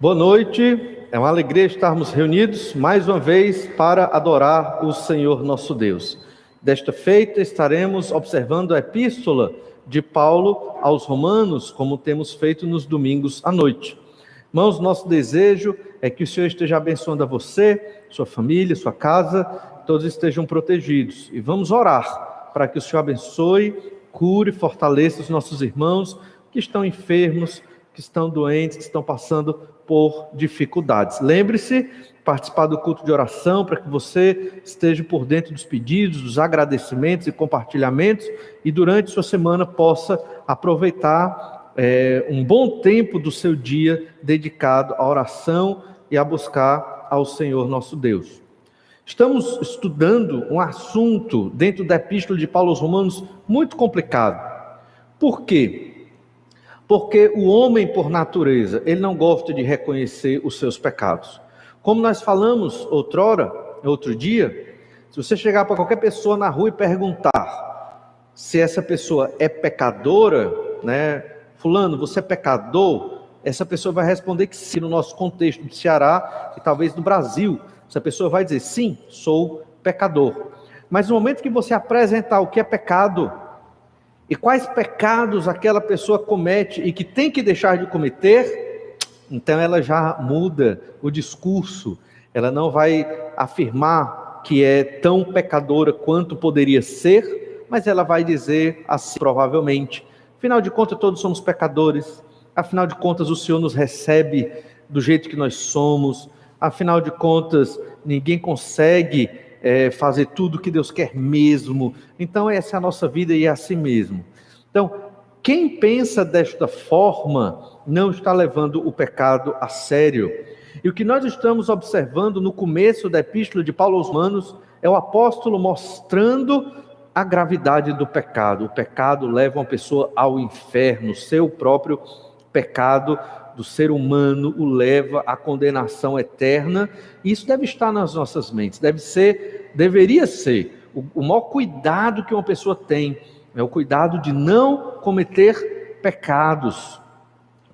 Boa noite, é uma alegria estarmos reunidos mais uma vez para adorar o Senhor nosso Deus. Desta feita estaremos observando a epístola de Paulo aos Romanos, como temos feito nos domingos à noite. Irmãos, nosso desejo é que o Senhor esteja abençoando a você, sua família, sua casa, todos estejam protegidos. E vamos orar para que o Senhor abençoe, cure, fortaleça os nossos irmãos que estão enfermos, que estão doentes, que estão passando por dificuldades. Lembre-se, participar do culto de oração para que você esteja por dentro dos pedidos, dos agradecimentos e compartilhamentos e durante sua semana possa aproveitar é, um bom tempo do seu dia dedicado à oração e a buscar ao Senhor nosso Deus. Estamos estudando um assunto dentro da epístola de Paulo aos Romanos muito complicado. Por quê? Porque o homem, por natureza, ele não gosta de reconhecer os seus pecados. Como nós falamos outrora, outro dia, se você chegar para qualquer pessoa na rua e perguntar se essa pessoa é pecadora, né? Fulano, você é pecador? Essa pessoa vai responder que sim, no nosso contexto do Ceará e talvez do Brasil. Essa pessoa vai dizer sim, sou pecador. Mas no momento que você apresentar o que é pecado, e quais pecados aquela pessoa comete e que tem que deixar de cometer, então ela já muda o discurso, ela não vai afirmar que é tão pecadora quanto poderia ser, mas ela vai dizer assim, provavelmente: afinal de contas, todos somos pecadores, afinal de contas, o Senhor nos recebe do jeito que nós somos, afinal de contas, ninguém consegue é, fazer tudo que Deus quer mesmo. Então, essa é a nossa vida e é assim mesmo. Então, quem pensa desta forma não está levando o pecado a sério. E o que nós estamos observando no começo da epístola de Paulo aos Romanos é o apóstolo mostrando a gravidade do pecado. O pecado leva uma pessoa ao inferno, seu próprio pecado do ser humano o leva à condenação eterna. Isso deve estar nas nossas mentes, deve ser, deveria ser o, o maior cuidado que uma pessoa tem, é o cuidado de não cometer pecados,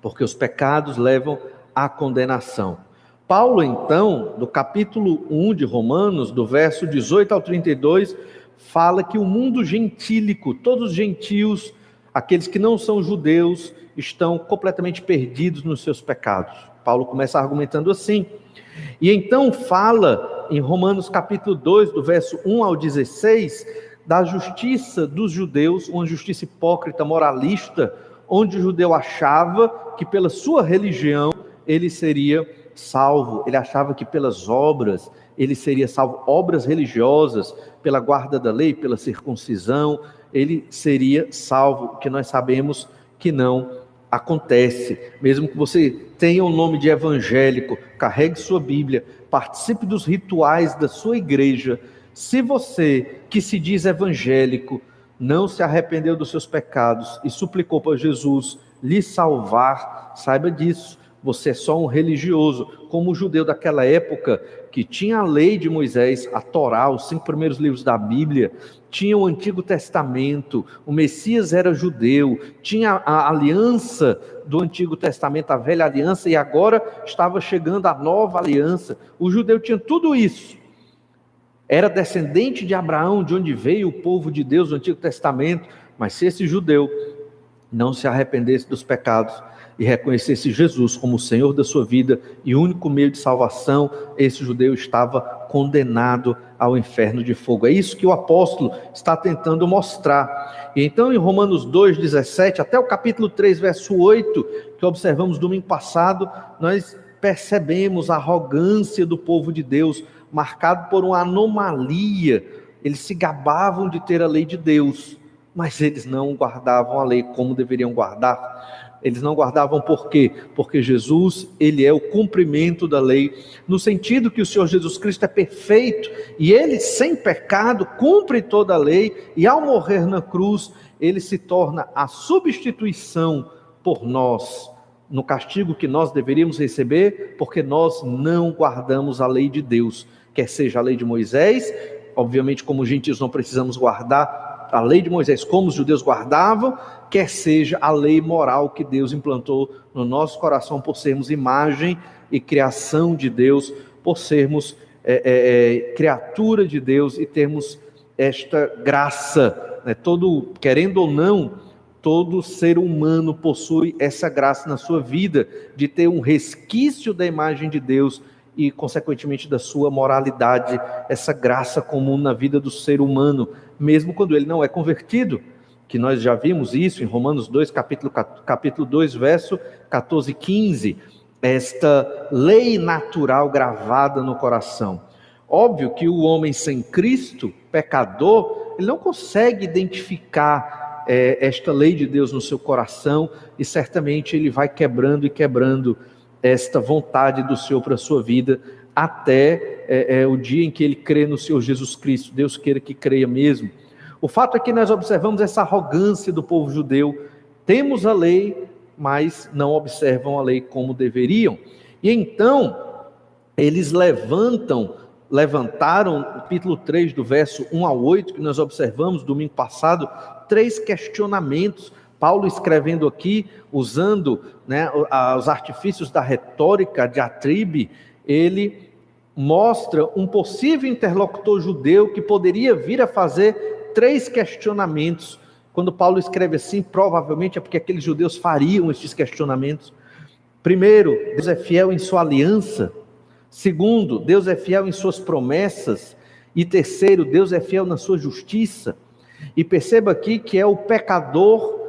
porque os pecados levam à condenação. Paulo, então, do capítulo 1 de Romanos, do verso 18 ao 32, fala que o mundo gentílico, todos os gentios, aqueles que não são judeus, estão completamente perdidos nos seus pecados. Paulo começa argumentando assim. E então fala em Romanos capítulo 2, do verso 1 ao 16, da justiça dos judeus, uma justiça hipócrita, moralista, onde o judeu achava que pela sua religião ele seria salvo, ele achava que pelas obras ele seria salvo, obras religiosas, pela guarda da lei, pela circuncisão, ele seria salvo, que nós sabemos que não acontece. Mesmo que você tenha o nome de evangélico, carregue sua Bíblia, participe dos rituais da sua igreja. Se você, que se diz evangélico, não se arrependeu dos seus pecados e suplicou para Jesus lhe salvar, saiba disso. Você é só um religioso, como o judeu daquela época que tinha a lei de Moisés, a Torá, os cinco primeiros livros da Bíblia, tinha o Antigo Testamento, o Messias era judeu, tinha a aliança do Antigo Testamento, a velha aliança, e agora estava chegando a nova aliança. O judeu tinha tudo isso. Era descendente de Abraão, de onde veio o povo de Deus do Antigo Testamento, mas se esse judeu não se arrependesse dos pecados, e reconhecesse Jesus como o Senhor da sua vida e único meio de salvação, esse judeu estava condenado ao inferno de fogo. É isso que o apóstolo está tentando mostrar. E então, em Romanos 2, 17, até o capítulo 3, verso 8, que observamos domingo passado, nós percebemos a arrogância do povo de Deus, marcado por uma anomalia. Eles se gabavam de ter a lei de Deus, mas eles não guardavam a lei como deveriam guardar. Eles não guardavam por quê? Porque Jesus, ele é o cumprimento da lei, no sentido que o Senhor Jesus Cristo é perfeito e ele, sem pecado, cumpre toda a lei e ao morrer na cruz, ele se torna a substituição por nós, no castigo que nós deveríamos receber, porque nós não guardamos a lei de Deus, quer seja a lei de Moisés, obviamente, como gentios não precisamos guardar a lei de Moisés, como os judeus guardavam, quer seja a lei moral que Deus implantou no nosso coração por sermos imagem e criação de Deus, por sermos é, é, é, criatura de Deus e termos esta graça, né? todo, querendo ou não, todo ser humano possui essa graça na sua vida de ter um resquício da imagem de Deus e, consequentemente, da sua moralidade, essa graça comum na vida do ser humano, mesmo quando ele não é convertido, que nós já vimos isso em Romanos 2, capítulo, capítulo 2, verso 14 e 15, esta lei natural gravada no coração. Óbvio que o homem sem Cristo, pecador, ele não consegue identificar é, esta lei de Deus no seu coração e certamente ele vai quebrando e quebrando esta vontade do Senhor para a sua vida até é, é, o dia em que ele crê no Senhor Jesus Cristo. Deus queira que creia mesmo. O fato é que nós observamos essa arrogância do povo judeu. Temos a lei, mas não observam a lei como deveriam. E então, eles levantam, levantaram, capítulo 3, do verso 1 ao 8, que nós observamos domingo passado, três questionamentos Paulo escrevendo aqui, usando né, os artifícios da retórica de atribe, ele mostra um possível interlocutor judeu que poderia vir a fazer três questionamentos. Quando Paulo escreve assim, provavelmente é porque aqueles judeus fariam esses questionamentos. Primeiro, Deus é fiel em sua aliança. Segundo, Deus é fiel em suas promessas. E terceiro, Deus é fiel na sua justiça. E perceba aqui que é o pecador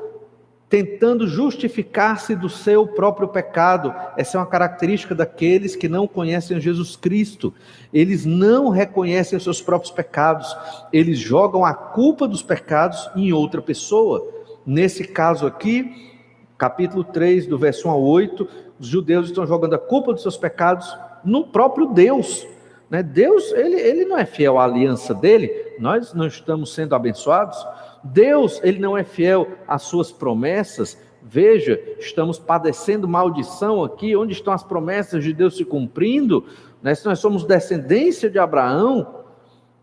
tentando justificar-se do seu próprio pecado. Essa é uma característica daqueles que não conhecem Jesus Cristo. Eles não reconhecem os seus próprios pecados, eles jogam a culpa dos pecados em outra pessoa. Nesse caso aqui, capítulo 3, do verso 1 a 8, os judeus estão jogando a culpa dos seus pecados no próprio Deus. Né? Deus, ele, ele não é fiel à aliança dele, nós não estamos sendo abençoados. Deus, ele não é fiel às suas promessas. Veja, estamos padecendo maldição aqui, onde estão as promessas de Deus se cumprindo? Né? Se nós somos descendência de Abraão,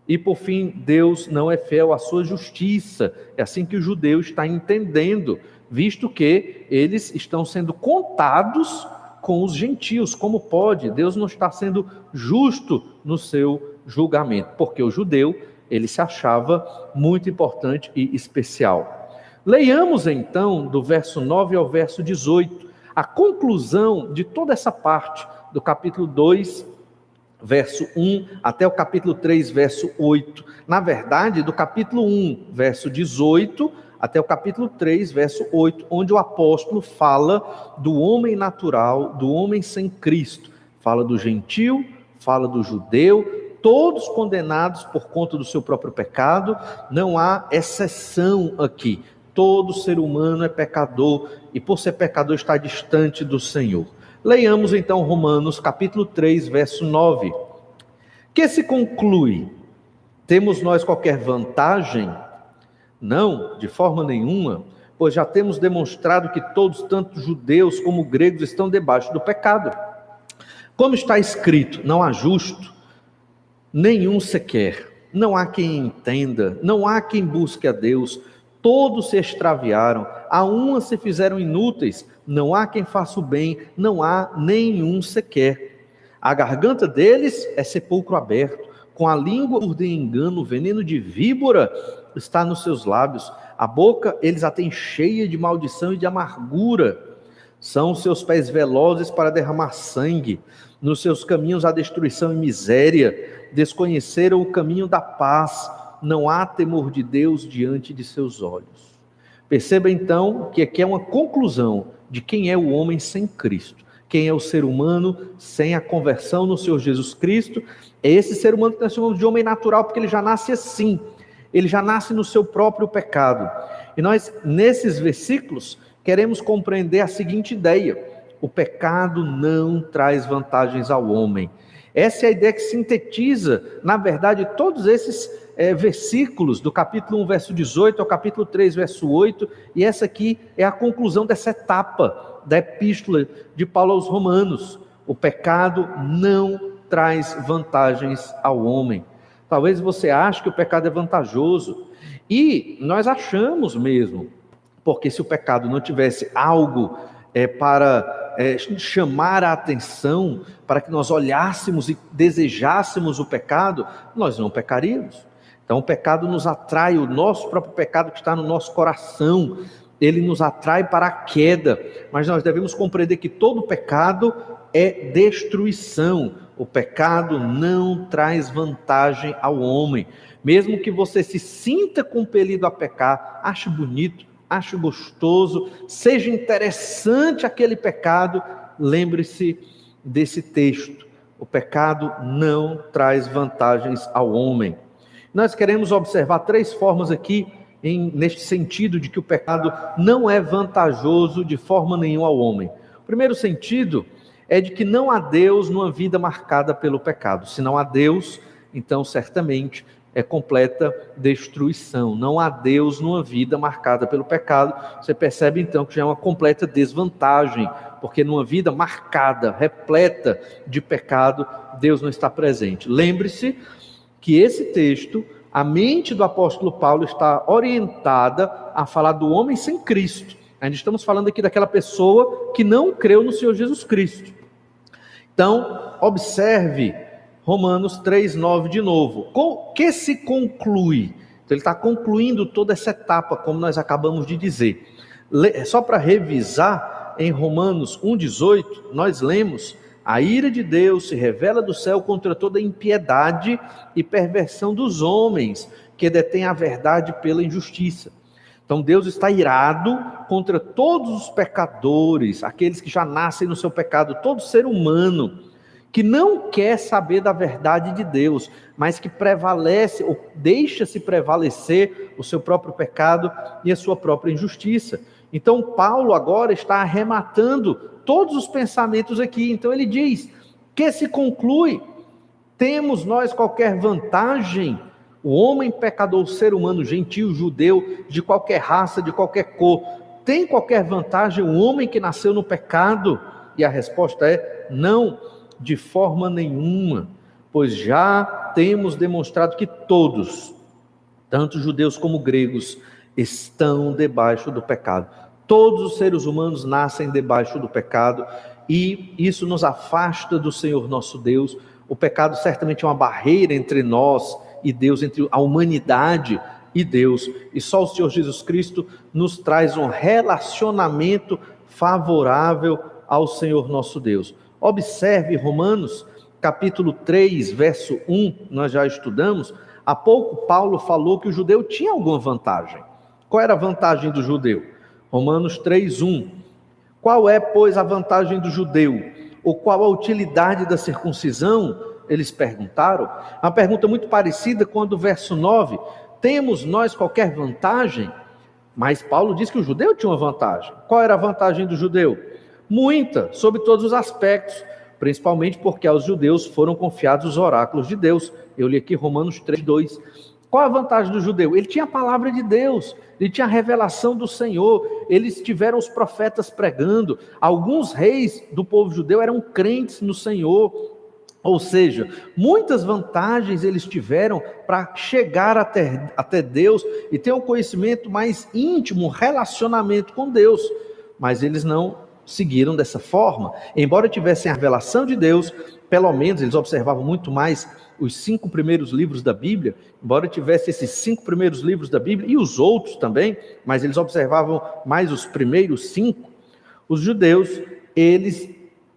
e por fim, Deus não é fiel à sua justiça. É assim que o judeu está entendendo, visto que eles estão sendo contados com os gentios. Como pode? Deus não está sendo justo no seu julgamento, porque o judeu ele se achava muito importante e especial. Leiamos então do verso 9 ao verso 18, a conclusão de toda essa parte do capítulo 2, verso 1 até o capítulo 3, verso 8. Na verdade, do capítulo 1, verso 18 até o capítulo 3, verso 8, onde o apóstolo fala do homem natural, do homem sem Cristo. Fala do gentil, fala do judeu, todos condenados por conta do seu próprio pecado, não há exceção aqui. Todo ser humano é pecador e, por ser pecador, está distante do Senhor. Leiamos então Romanos capítulo 3, verso 9. Que se conclui? Temos nós qualquer vantagem? Não, de forma nenhuma, pois já temos demonstrado que todos, tanto judeus como gregos, estão debaixo do pecado. Como está escrito, não há justo, nenhum sequer. Não há quem entenda, não há quem busque a Deus. Todos se extraviaram, a uma se fizeram inúteis, não há quem faça o bem, não há nenhum sequer. A garganta deles é sepulcro aberto, com a língua de engano, veneno de víbora está nos seus lábios. A boca eles a têm cheia de maldição e de amargura. São seus pés velozes para derramar sangue, nos seus caminhos há destruição e miséria desconheceram o caminho da paz, não há temor de Deus diante de seus olhos. Perceba então que aqui é uma conclusão de quem é o homem sem Cristo, quem é o ser humano sem a conversão no Senhor Jesus Cristo. É esse ser humano que nós chamamos de homem natural, porque ele já nasce assim, ele já nasce no seu próprio pecado. E nós, nesses versículos, queremos compreender a seguinte ideia: o pecado não traz vantagens ao homem. Essa é a ideia que sintetiza, na verdade, todos esses é, versículos, do capítulo 1, verso 18 ao capítulo 3, verso 8, e essa aqui é a conclusão dessa etapa da epístola de Paulo aos Romanos. O pecado não traz vantagens ao homem. Talvez você ache que o pecado é vantajoso. E nós achamos mesmo, porque se o pecado não tivesse algo é, para é, chamar a atenção, para que nós olhássemos e desejássemos o pecado, nós não pecaríamos. Então, o pecado nos atrai, o nosso próprio pecado que está no nosso coração, ele nos atrai para a queda, mas nós devemos compreender que todo pecado é destruição. O pecado não traz vantagem ao homem. Mesmo que você se sinta compelido a pecar, ache bonito, ache gostoso, seja interessante aquele pecado, lembre-se desse texto. O pecado não traz vantagens ao homem. Nós queremos observar três formas aqui em, neste sentido de que o pecado não é vantajoso de forma nenhuma ao homem. O primeiro sentido é de que não há Deus numa vida marcada pelo pecado. Se não há Deus, então certamente é completa destruição. Não há Deus numa vida marcada pelo pecado. Você percebe então que já é uma completa desvantagem, porque numa vida marcada, repleta de pecado, Deus não está presente. Lembre-se que esse texto a mente do apóstolo Paulo está orientada a falar do homem sem Cristo. Ainda estamos falando aqui daquela pessoa que não creu no Senhor Jesus Cristo. Então, observe Romanos 3,9 de novo. Com que se conclui? Então, ele está concluindo toda essa etapa, como nós acabamos de dizer. Só para revisar, em Romanos 1,18, nós lemos a ira de Deus se revela do céu contra toda impiedade e perversão dos homens que detêm a verdade pela injustiça. Então Deus está irado contra todos os pecadores, aqueles que já nascem no seu pecado, todo ser humano que não quer saber da verdade de Deus, mas que prevalece ou deixa-se prevalecer o seu próprio pecado e a sua própria injustiça. Então Paulo agora está arrematando todos os pensamentos aqui. Então ele diz que se conclui: temos nós qualquer vantagem? O homem pecador, o ser humano gentil, judeu, de qualquer raça, de qualquer cor, tem qualquer vantagem o homem que nasceu no pecado? E a resposta é não, de forma nenhuma, pois já temos demonstrado que todos, tanto judeus como gregos, estão debaixo do pecado. Todos os seres humanos nascem debaixo do pecado e isso nos afasta do Senhor nosso Deus. O pecado certamente é uma barreira entre nós e Deus, entre a humanidade e Deus. E só o Senhor Jesus Cristo nos traz um relacionamento favorável ao Senhor nosso Deus. Observe Romanos, capítulo 3, verso 1, nós já estudamos. Há pouco Paulo falou que o judeu tinha alguma vantagem. Qual era a vantagem do judeu? Romanos 3:1. Qual é, pois, a vantagem do judeu? Ou qual a utilidade da circuncisão? Eles perguntaram. Uma pergunta muito parecida com a do verso 9. Temos nós qualquer vantagem? Mas Paulo diz que o judeu tinha uma vantagem. Qual era a vantagem do judeu? Muita, sob todos os aspectos, principalmente porque aos judeus foram confiados os oráculos de Deus. Eu li aqui Romanos 3, 2. Qual a vantagem do judeu? Ele tinha a palavra de Deus, ele tinha a revelação do Senhor, eles tiveram os profetas pregando. Alguns reis do povo judeu eram crentes no Senhor, ou seja, muitas vantagens eles tiveram para chegar até, até Deus e ter um conhecimento mais íntimo, um relacionamento com Deus. Mas eles não seguiram dessa forma. Embora tivessem a revelação de Deus, pelo menos eles observavam muito mais os cinco primeiros livros da Bíblia, embora tivesse esses cinco primeiros livros da Bíblia e os outros também, mas eles observavam mais os primeiros cinco, os judeus, eles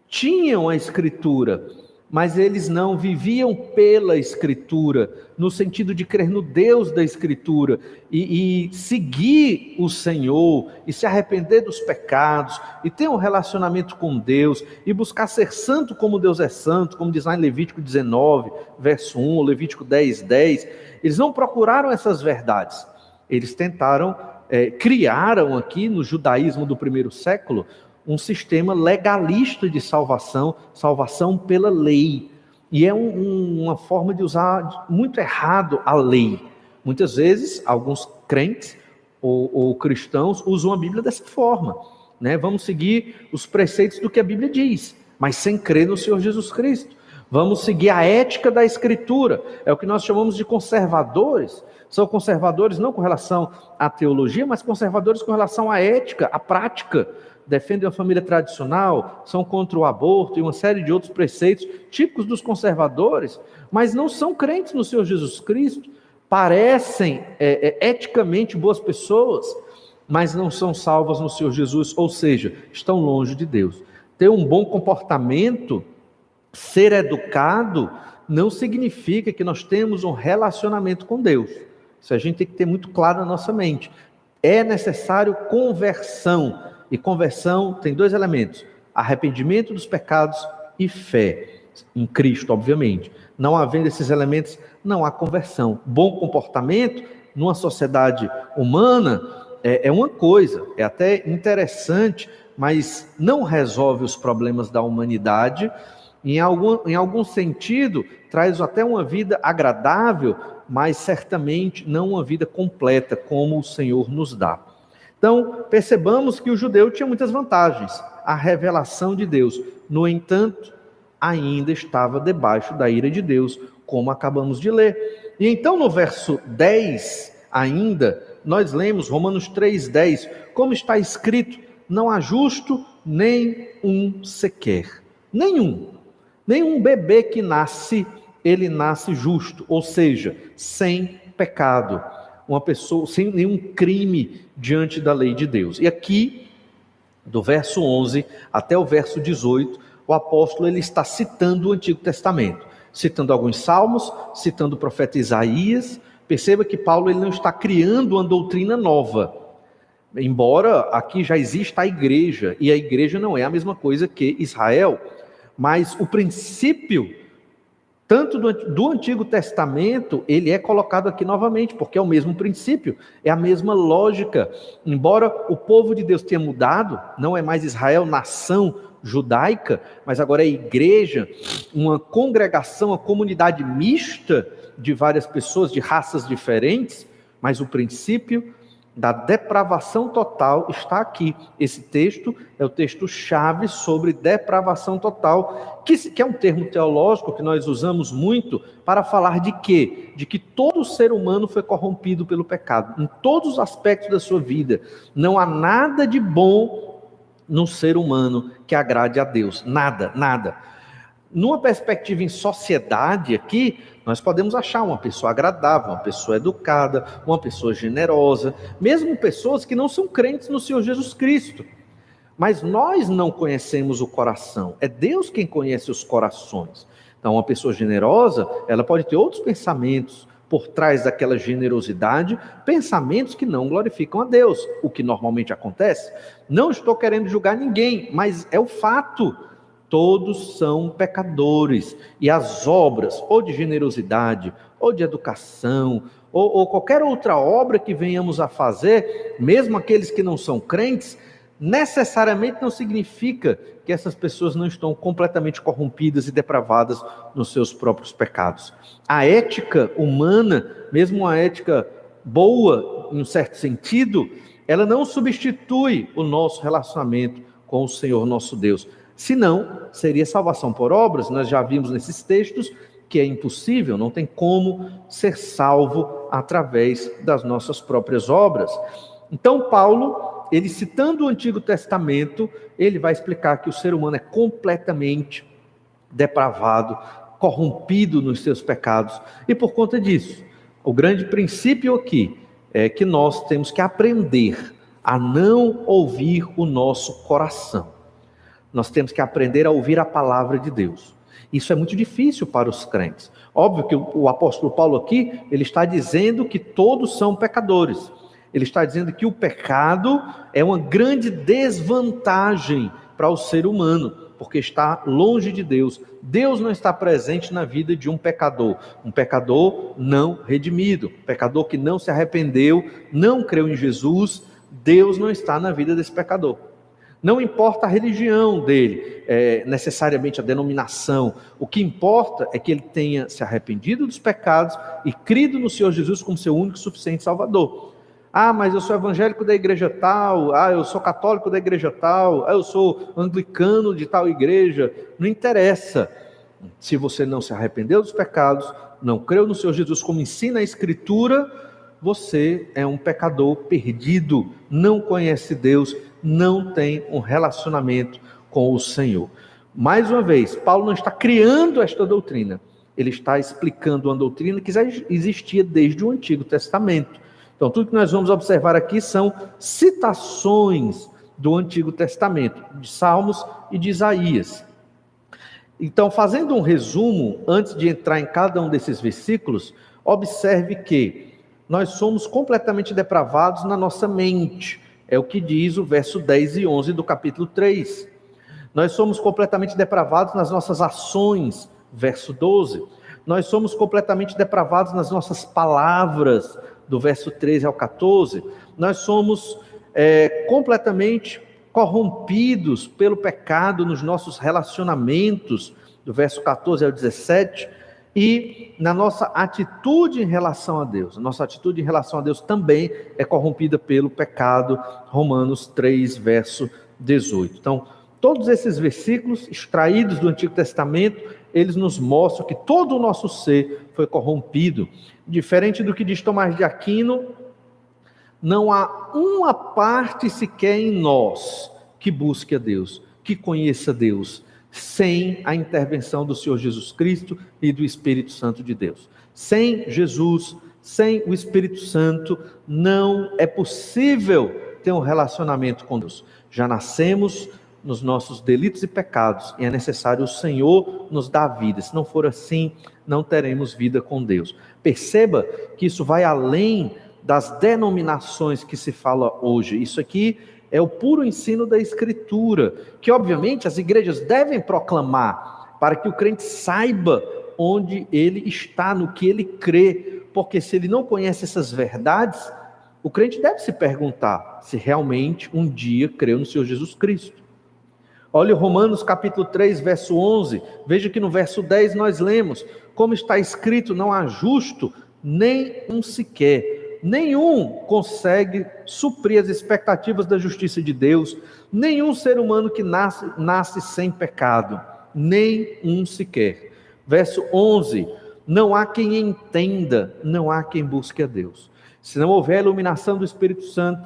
tinham a escritura, mas eles não viviam pela Escritura, no sentido de crer no Deus da Escritura e, e, seguir o Senhor e se arrepender dos pecados e ter um relacionamento com Deus e buscar ser santo como Deus é santo, como diz lá em Levítico 19, verso 1, Levítico 10, 10. Eles não procuraram essas verdades, eles tentaram, é, criaram aqui no judaísmo do primeiro século um sistema legalista de salvação, salvação pela lei. E é um, um, uma forma de usar muito errado a lei. Muitas vezes, alguns crentes ou, ou cristãos usam a Bíblia dessa forma. Né? Vamos seguir os preceitos do que a Bíblia diz, mas sem crer no Senhor Jesus Cristo. Vamos seguir a ética da Escritura. É o que nós chamamos de conservadores. São conservadores não com relação à teologia, mas conservadores com relação à ética, à prática. Defendem a família tradicional, são contra o aborto e uma série de outros preceitos típicos dos conservadores, mas não são crentes no Senhor Jesus Cristo. Parecem é, é, eticamente boas pessoas, mas não são salvas no Senhor Jesus, ou seja, estão longe de Deus. Ter um bom comportamento Ser educado não significa que nós temos um relacionamento com Deus. Isso a gente tem que ter muito claro na nossa mente. É necessário conversão. E conversão tem dois elementos: arrependimento dos pecados e fé em Cristo, obviamente. Não havendo esses elementos, não há conversão. Bom comportamento numa sociedade humana é, é uma coisa, é até interessante, mas não resolve os problemas da humanidade em algum, em algum sentido, traz até uma vida agradável, mas certamente não uma vida completa, como o Senhor nos dá. Então, percebamos que o judeu tinha muitas vantagens, a revelação de Deus. No entanto, ainda estava debaixo da ira de Deus, como acabamos de ler. E então, no verso 10, ainda, nós lemos Romanos 3,10, como está escrito: não há justo nem um sequer. Nenhum. Nenhum bebê que nasce, ele nasce justo, ou seja, sem pecado. Uma pessoa sem nenhum crime diante da lei de Deus. E aqui, do verso 11 até o verso 18, o apóstolo ele está citando o Antigo Testamento, citando alguns salmos, citando o profeta Isaías. Perceba que Paulo ele não está criando uma doutrina nova. Embora aqui já exista a igreja, e a igreja não é a mesma coisa que Israel. Mas o princípio, tanto do, do, Antigo Testamento, ele é colocado aqui novamente, porque é o mesmo princípio, é a mesma lógica. Embora o povo de Deus tenha mudado, não é mais Israel, nação judaica, mas agora é igreja, uma congregação, uma comunidade mista de várias pessoas, de raças diferentes, mas o princípio da depravação total está aqui. Esse texto é o texto-chave sobre depravação total, que, que, é um termo teológico que nós usamos muito para falar de quê? De que todo ser humano foi corrompido pelo pecado, em todos os aspectos da sua vida. Não há nada de bom no ser humano que agrade a Deus. Nada, nada. Numa perspectiva em sociedade aqui, nós podemos achar uma pessoa agradável, uma pessoa educada, uma pessoa generosa, mesmo pessoas que não são crentes no Senhor Jesus Cristo. Mas nós não conhecemos o coração, é Deus quem conhece os corações. Então, uma pessoa generosa, ela pode ter outros pensamentos por trás daquela generosidade, pensamentos que não glorificam a Deus, o que normalmente acontece. Não estou querendo julgar ninguém, mas é o fato todos são pecadores e as obras, ou de generosidade, ou de educação, ou, ou, qualquer outra obra que venhamos a fazer, mesmo aqueles que não são crentes, necessariamente não significa que essas pessoas não estão completamente corrompidas e depravadas nos seus próprios pecados. A ética humana, mesmo a ética boa, em um certo sentido, ela não substitui o nosso relacionamento com o Senhor nosso Deus. Se não, seria salvação por obras. Nós já vimos nesses textos que é impossível, não tem como ser salvo através das nossas próprias obras. Então, Paulo, ele citando o Antigo Testamento, ele vai explicar que o ser humano é completamente depravado, corrompido nos seus pecados, e por conta disso, o grande princípio aqui é que nós temos que aprender a não ouvir o nosso coração. Nós temos que aprender a ouvir a palavra de Deus. Isso é muito difícil para os crentes. Óbvio que o apóstolo Paulo aqui, ele está dizendo que todos são pecadores. Ele está dizendo que o pecado é uma grande desvantagem para o ser humano, porque está longe de Deus. Deus não está presente na vida de um pecador, um pecador não redimido, pecador que não se arrependeu, não creu em Jesus. Deus não está na vida desse pecador. Não importa a religião dele, é, necessariamente a denominação. O que importa é que ele tenha se arrependido dos pecados e crido no Senhor Jesus como seu único e suficiente Salvador. Ah, mas eu sou evangélico da igreja tal. Ah, eu sou católico da igreja tal. Ah, eu sou anglicano de tal igreja. Não interessa. Se você não se arrependeu dos pecados, não creu no Senhor Jesus como ensina a Escritura, você é um pecador perdido, não conhece Deus, não tem um relacionamento com o Senhor. Mais uma vez, Paulo não está criando esta doutrina, ele está explicando uma doutrina que já existia desde o Antigo Testamento. Então, tudo que nós vamos observar aqui são citações do Antigo Testamento, de Salmos e de Isaías. Então, fazendo um resumo, antes de entrar em cada um desses versículos, observe que nós somos completamente depravados na nossa mente. É o que diz o verso 10 e 11 do capítulo 3. Nós somos completamente depravados nas nossas ações, verso 12. Nós somos completamente depravados nas nossas palavras, do verso 13 ao 14. Nós somos é, completamente corrompidos pelo pecado nos nossos relacionamentos, do verso 14 ao 17, e na nossa atitude em relação a Deus. A nossa atitude em relação a Deus também é corrompida pelo pecado, Romanos 3, verso 18. Então, todos esses versículos extraídos do Antigo Testamento, eles nos mostram que todo o nosso ser foi corrompido. Diferente do que diz Tomás de Aquino, não há uma parte sequer em nós que busque a Deus, que conheça Deus, sem a intervenção do Senhor Jesus Cristo e do Espírito Santo de Deus. Sem Jesus, sem o Espírito Santo, não é possível ter um relacionamento com Deus. Já nascemos nos nossos delitos e pecados e é necessário o Senhor nos dar vida. Se não for assim, não teremos vida com Deus. Perceba que isso vai além das denominações que se fala hoje. Isso aqui é o puro ensino da Escritura, que obviamente as igrejas devem proclamar, para que o crente saiba onde ele está, no que ele crê, porque se ele não conhece essas verdades, o crente deve se perguntar se realmente um dia creu no Senhor Jesus Cristo. Olha Romanos capítulo 3, verso 11. Veja que no verso 10 nós lemos: Como está escrito, não há justo nem um sequer nenhum consegue suprir as expectativas da justiça de Deus, nenhum ser humano que nasce, nasce sem pecado, nem um sequer. Verso 11: Não há quem entenda, não há quem busque a Deus. Se não houver iluminação do Espírito Santo,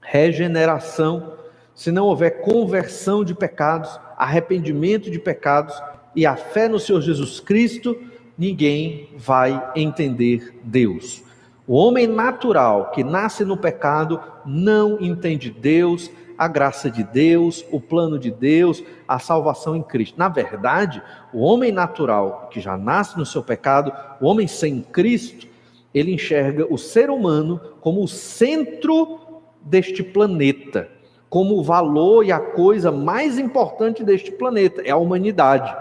regeneração, se não houver conversão de pecados, arrependimento de pecados e a fé no Senhor Jesus Cristo, ninguém vai entender Deus. O homem natural que nasce no pecado não entende Deus, a graça de Deus, o plano de Deus, a salvação em Cristo. Na verdade, o homem natural que já nasce no seu pecado, o homem sem Cristo, ele enxerga o ser humano como o centro deste planeta, como o valor e a coisa mais importante deste planeta, é a humanidade.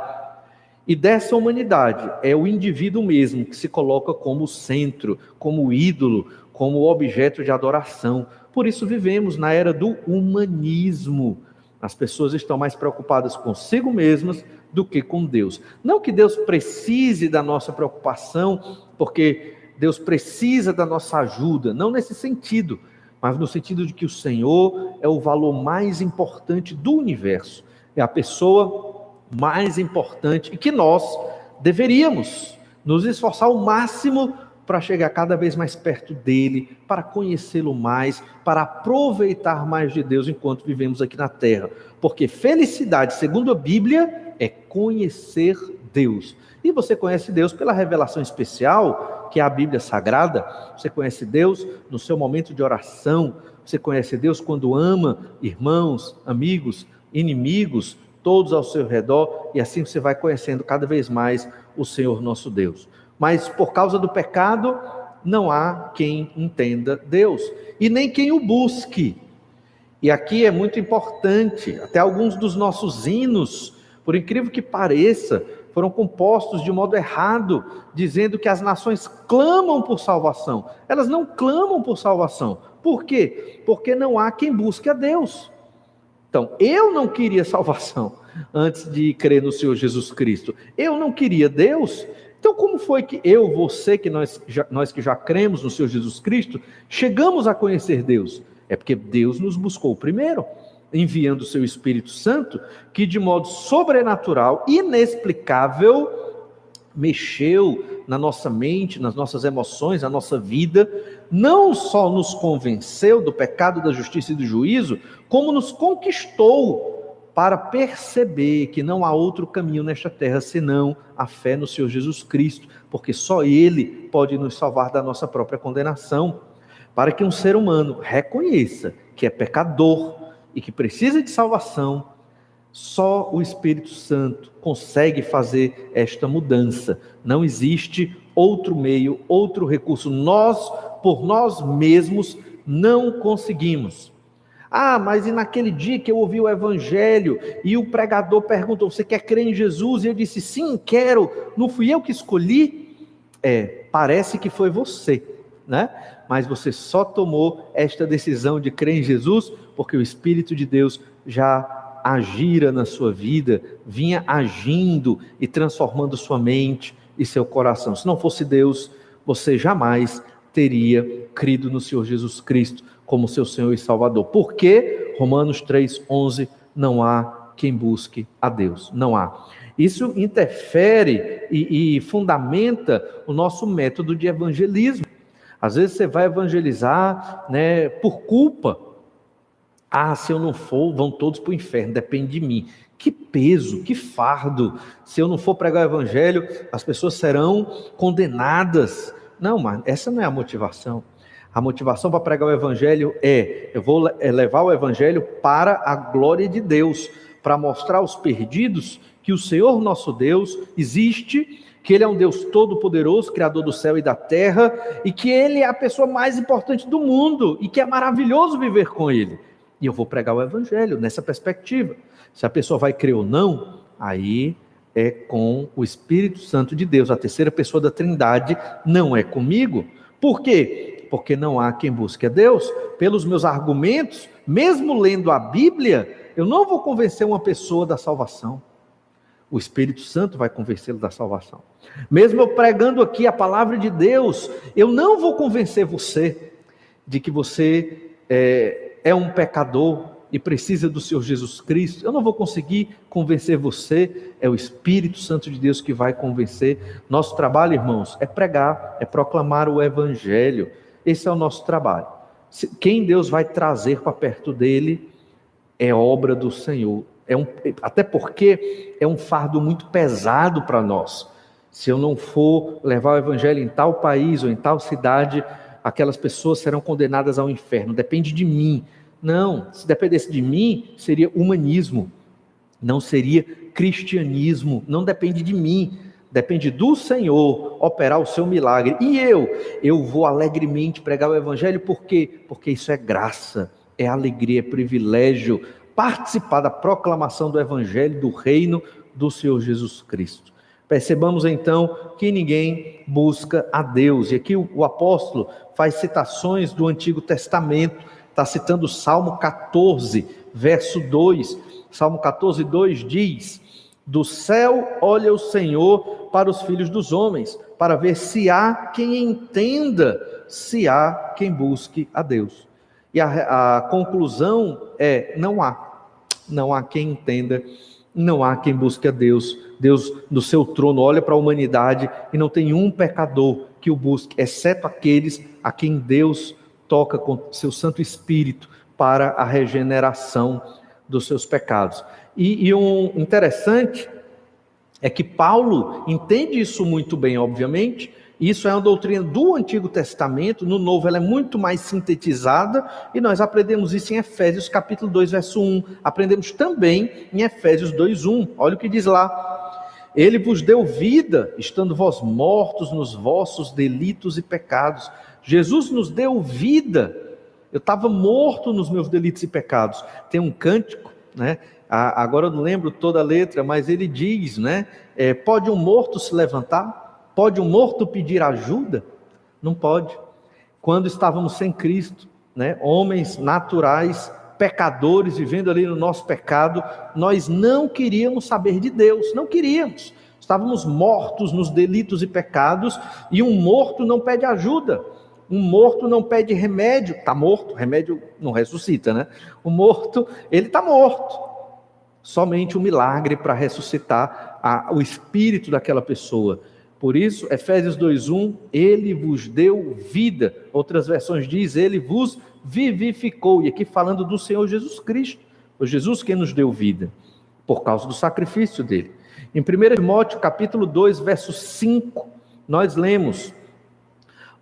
E dessa humanidade é o indivíduo mesmo que se coloca como centro, como ídolo, como objeto de adoração. Por isso vivemos na era do humanismo. As pessoas estão mais preocupadas consigo mesmas do que com Deus. Não que Deus precise da nossa preocupação, porque Deus precisa da nossa ajuda, não nesse sentido, mas no sentido de que o Senhor é o valor mais importante do universo. É a pessoa mais importante e que nós deveríamos nos esforçar ao máximo para chegar cada vez mais perto dele, para conhecê-lo mais, para aproveitar mais de Deus enquanto vivemos aqui na terra. Porque felicidade, segundo a Bíblia, é conhecer Deus. E você conhece Deus pela revelação especial, que é a Bíblia Sagrada. Você conhece Deus no seu momento de oração. Você conhece Deus quando ama irmãos, amigos, inimigos, todos ao seu redor, e assim você vai conhecendo cada vez mais o Senhor nosso Deus. Mas por causa do pecado, não há quem entenda Deus, e nem quem o busque. E aqui é muito importante, até alguns dos nossos hinos, por incrível que pareça, foram compostos de modo errado, dizendo que as nações clamam por salvação. Elas não clamam por salvação. Por quê? Porque não há quem busque a Deus. Então, eu não queria salvação antes de crer no Senhor Jesus Cristo. Eu não queria Deus. Então, como foi que eu, você, que nós, já, nós que já cremos no Senhor Jesus Cristo, chegamos a conhecer Deus? É porque Deus nos buscou primeiro. enviando o seu Espírito Santo, que de modo sobrenatural, inexplicável, mexeu na nossa mente, nas nossas emoções, na nossa vida, não só nos convenceu do pecado, da justiça e do juízo, como nos conquistou para perceber que não há outro caminho nesta terra senão a fé no Senhor Jesus Cristo, porque só Ele pode nos salvar da nossa própria condenação. Para que um ser humano reconheça que é pecador e que precisa de salvação, só o Espírito Santo consegue fazer esta mudança. Não existe outro meio, outro recurso. Nós, por nós mesmos, não conseguimos. Ah, mas e naquele dia que eu ouvi o evangelho e o pregador perguntou: Você quer crer em Jesus? E eu disse: Sim, quero. Não fui eu que escolhi? É, parece que foi você, né? Mas você só tomou esta decisão de crer em Jesus porque o Espírito de Deus já agira na sua vida, vinha agindo e transformando sua mente e seu coração. Se não fosse Deus, você jamais teria crido no Senhor Jesus Cristo como seu Senhor e Salvador. Porque Romanos 3:11 não há quem busque a Deus, não há. Isso interfere e, e fundamenta o nosso método de evangelismo. Às vezes você vai evangelizar, né, por culpa. Ah, se eu não for, vão todos para o inferno, depende de mim. Que peso, que fardo. Se eu não for pregar o evangelho, as pessoas serão condenadas. Não, mas essa não é a motivação. A motivação para pregar o evangelho é: eu vou é levar o evangelho para a glória de Deus, para mostrar aos perdidos que o Senhor nosso Deus existe, que Ele é um Deus todo-poderoso, Criador do céu e da terra, e que Ele é a pessoa mais importante do mundo e que é maravilhoso viver com Ele. E eu vou pregar o Evangelho nessa perspectiva. Se a pessoa vai crer ou não, aí é com o Espírito Santo de Deus, a terceira pessoa da Trindade, não é comigo. Por quê? porque não há quem busque a Deus, pelos meus argumentos, mesmo lendo a Bíblia, eu não vou convencer uma pessoa da salvação. O Espírito Santo vai convencê-lo da salvação. Mesmo eu pregando aqui a palavra de Deus, eu não vou convencer você de que você é, é um pecador e precisa do Senhor Jesus Cristo, eu não vou conseguir convencer você, é o Espírito Santo de Deus que vai convencer. Nosso trabalho, irmãos, é pregar, é proclamar o Evangelho, esse é o nosso trabalho. Quem Deus vai trazer para perto dele é obra do Senhor. É um, até porque é um fardo muito pesado para nós. Se eu não for levar o evangelho em tal país ou em tal cidade, aquelas pessoas serão condenadas ao inferno. Depende de mim. Não, se dependesse de mim, seria humanismo. Não seria cristianismo. Não depende de mim. Depende do Senhor operar o seu milagre. E eu, eu vou alegremente pregar o evangelho, por quê? Porque isso é graça, é alegria, é privilégio participar da proclamação do evangelho do reino do Senhor Jesus Cristo. Percebamos então que ninguém busca a Deus. E aqui o, apóstolo faz citações do Antigo Testamento, está citando Salmo 14, verso 2. Salmo 14, 2 diz: Do céu olha o Senhor para os filhos dos homens, para ver se há quem entenda, se há quem busque a Deus. E a, a conclusão é: não há. Não há quem entenda, não há quem busque a Deus. Deus, no seu trono, olha para a humanidade e não tem um pecador que o busque, exceto aqueles a quem Deus toca com seu Santo Espírito para a regeneração dos seus pecados. E, e um interessante é que Paulo entende isso muito bem, obviamente. Isso é uma doutrina do Antigo Testamento, no Novo ela é muito mais sintetizada, e nós aprendemos isso em Efésios capítulo 2, verso 1. Aprendemos também em Efésios 2, 1. Olha o que diz lá. Ele vos deu vida, estando vós mortos nos vossos delitos e pecados. Jesus nos deu vida. Eu estava morto nos meus delitos e pecados. Tem um cântico, né? agora eu não lembro toda a letra, mas ele diz, né? É, pode um morto se levantar? Pode um morto pedir ajuda? Não pode. Quando estávamos sem Cristo, né? Homens naturais, pecadores, vivendo ali no nosso pecado, nós não queríamos saber de Deus, não queríamos. Estávamos mortos nos delitos e pecados, e um morto não pede ajuda. Um morto não pede remédio, está morto, remédio não ressuscita, né? O morto, ele está morto. Somente um milagre para ressuscitar a, o espírito daquela pessoa. Por isso, Efésios 2:1, ele vos deu vida. Outras versões diz, ele vos vivificou. E aqui falando do Senhor Jesus Cristo, o Jesus que nos deu vida por causa do sacrifício dele. Em 1 Timóteo, capítulo 2, verso 5, nós lemos: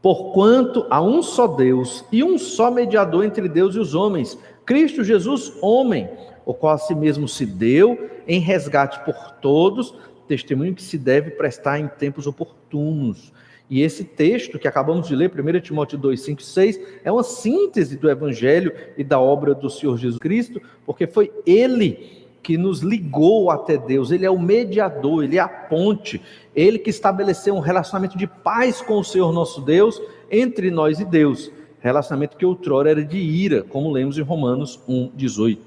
Porquanto há um só Deus e um só mediador entre Deus e os homens, Cristo Jesus, homem, o qual a si mesmo se deu em resgate por todos, testemunho que se deve prestar em tempos oportunos. E esse texto que acabamos de ler, 1 Timóteo 2, 5 e 6, é uma síntese do Evangelho e da obra do Senhor Jesus Cristo, porque foi Ele que nos ligou até Deus, ele é o mediador, ele é a ponte, ele que estabeleceu um relacionamento de paz com o Senhor nosso Deus, entre nós e Deus, relacionamento que outrora era de ira, como lemos em Romanos 1, 18.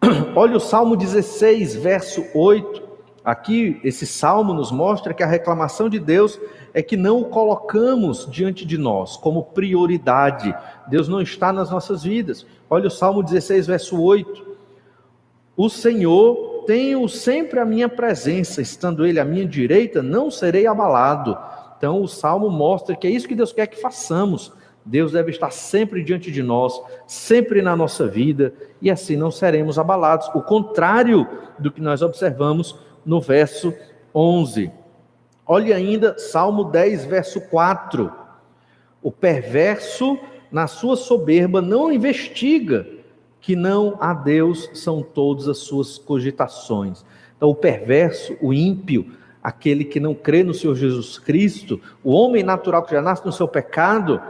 Olha o Salmo 16, verso 8. Aqui, esse salmo nos mostra que a reclamação de Deus é que não o colocamos diante de nós como prioridade. Deus não está nas nossas vidas. Olha o Salmo 16, verso 8. O Senhor tenho sempre a minha presença, estando Ele à minha direita, não serei abalado. Então o salmo mostra que é isso que Deus quer que façamos. Deus deve estar sempre diante de nós, sempre na nossa vida, e assim não seremos abalados. O contrário do que nós observamos no verso 11. Olhe ainda Salmo 10, verso 4. O perverso, na sua soberba, não investiga que não a Deus são todas as suas cogitações. Então, o perverso, o ímpio, aquele que não crê no Senhor Jesus Cristo, o homem natural que já nasce no seu pecado,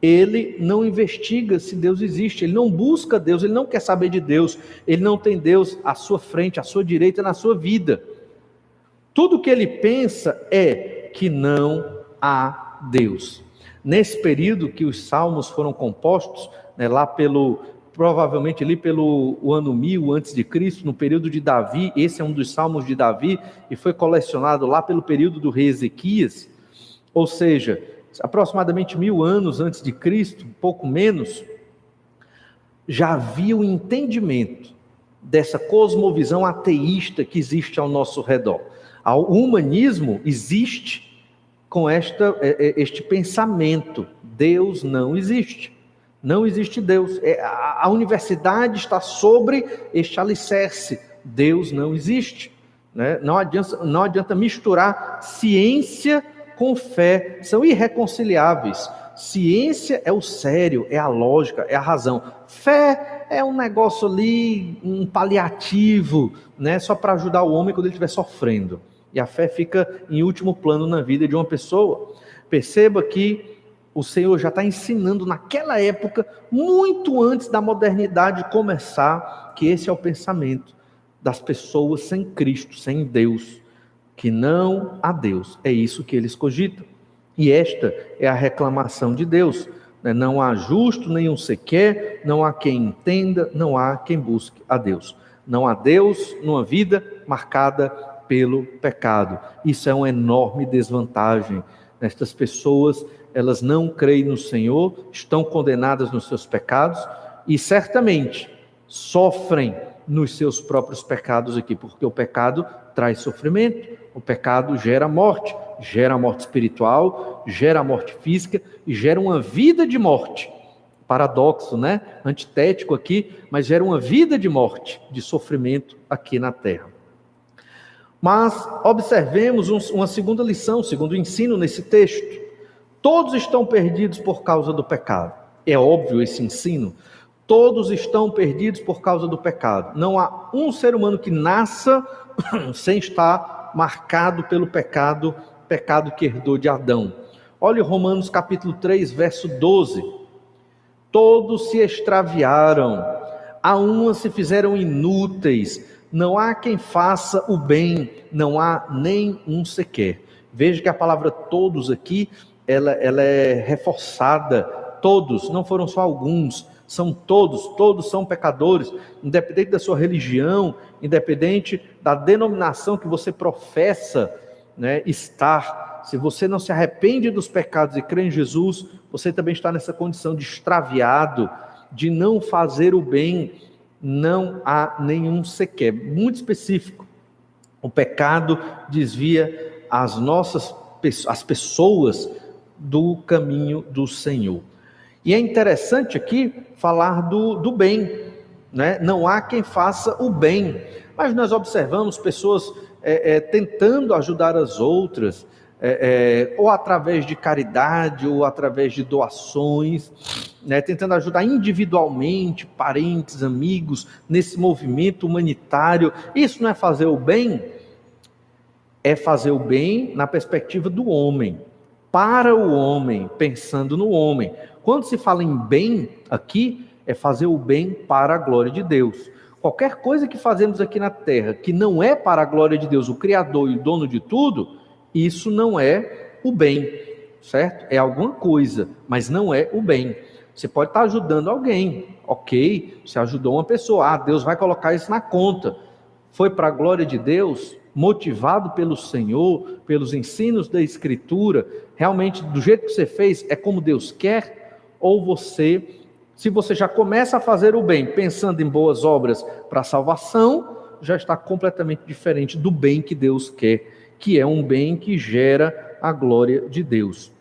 ele não investiga se Deus existe, ele não busca Deus, ele não quer saber de Deus, ele não tem Deus à sua frente, à sua direita, na sua vida. Tudo que ele pensa é que não há Deus. Nesse período que os salmos foram compostos, né, lá pelo provavelmente ali pelo ano 1000 antes de Cristo, no período de Davi, esse é um dos salmos de Davi e foi colecionado lá pelo período do rei Ezequias, ou seja, aproximadamente mil anos antes de Cristo, pouco menos, já havia o entendimento dessa cosmovisão ateísta que existe ao nosso redor. O humanismo existe com esta, é, é, este pensamento: Deus não existe. Não existe Deus. É, a, universidade está sobre este alicerce. Deus não existe. Né? Não, adianta, não adianta misturar ciência com fé. São irreconciliáveis. Ciência é o sério, é a lógica, é a razão. Fé é um negócio ali, um paliativo, né? só para ajudar o homem quando ele estiver sofrendo. E a fé fica em último plano na vida de uma pessoa. Perceba que o Senhor já está ensinando naquela época, muito antes da modernidade começar, que esse é o pensamento das pessoas sem Cristo, sem Deus, que não há Deus. É isso que eles cogitam. E esta é a reclamação de Deus. Né? Não há justo nenhum sequer, não há quem entenda, não há quem busque a Deus. Não há Deus numa vida marcada pelo pecado. Isso é uma enorme desvantagem. Estas pessoas elas não creem no Senhor, estão condenadas nos seus pecados e certamente sofrem nos seus próprios pecados aqui, porque o pecado traz sofrimento, o pecado gera morte, gera morte espiritual, gera morte física e gera uma vida de morte. Paradoxo, né? Antitético aqui, mas gera uma vida de morte, de sofrimento aqui na terra. Mas observemos uma segunda lição, segundo ensino nesse texto. Todos estão perdidos por causa do pecado. É óbvio esse ensino. Todos estão perdidos por causa do pecado. Não há um ser humano que nasça sem estar marcado pelo pecado, pecado que herdou de Adão. Olhe Romanos capítulo 3, verso 12. Todos se extraviaram, a uma se fizeram inúteis, não há quem faça o bem, não há nem um sequer. Veja que a palavra todos aqui ela, ela é reforçada. Todos, não foram só alguns, são todos, todos são pecadores, independente da sua religião, independente da denominação que você professa, né, estar. Se você não se arrepende dos pecados e crê em Jesus, você também está nessa condição de extraviado, de não fazer o bem. Não há nenhum sequer. Muito específico. O pecado desvia as nossas as pessoas do caminho do Senhor. E é interessante aqui falar do, do bem, né? Não há quem faça o bem, mas nós observamos pessoas é, é, tentando ajudar as outras, é, é, ou através de caridade, ou através de doações, né, tentando ajudar individualmente parentes, amigos, nesse movimento humanitário. Isso não é fazer o bem? É fazer o bem na perspectiva do homem, para o homem, pensando no homem. Quando se fala em bem aqui, é fazer o bem para a glória de Deus. Qualquer coisa que fazemos aqui na terra que não é para a glória de Deus, o Criador e o dono de tudo, isso não é o bem, certo? É alguma coisa, mas não é o bem. Você pode estar ajudando alguém, ok? Você ajudou uma pessoa, ah, Deus vai colocar isso na conta. Foi para a glória de Deus, motivado pelo Senhor, pelos ensinos da Escritura, realmente do jeito que você fez é como Deus quer, ou você se você já começa a fazer o bem pensando em boas obras para salvação, já está completamente diferente do bem que Deus quer, que é um bem que gera a glória de Deus.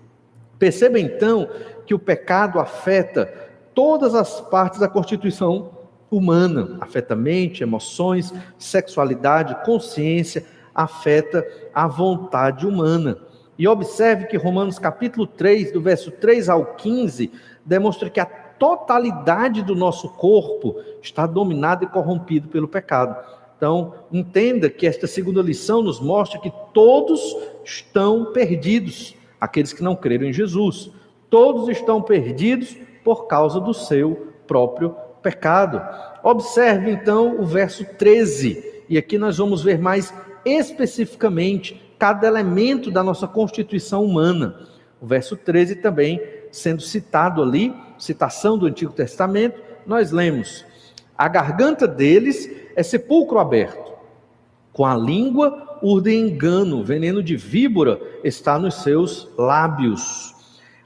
Perceba então que o pecado afeta todas as partes da constituição humana, afeta mente, emoções, sexualidade, consciência, afeta a vontade humana. E observe que Romanos capítulo 3, do verso 3 ao 15, demonstra que a totalidade do nosso corpo está dominado e corrompido pelo pecado. Então, entenda que esta segunda lição nos mostra que todos estão perdidos, aqueles que não creram em Jesus. Todos estão perdidos por causa do seu próprio pecado. Observe então o verso 13, e aqui nós vamos ver mais especificamente cada elemento da nossa constituição humana. O verso 13 também sendo citado ali, citação do Antigo Testamento, nós lemos: a garganta deles é sepulcro aberto, com a língua urdem engano, veneno de víbora está nos seus lábios.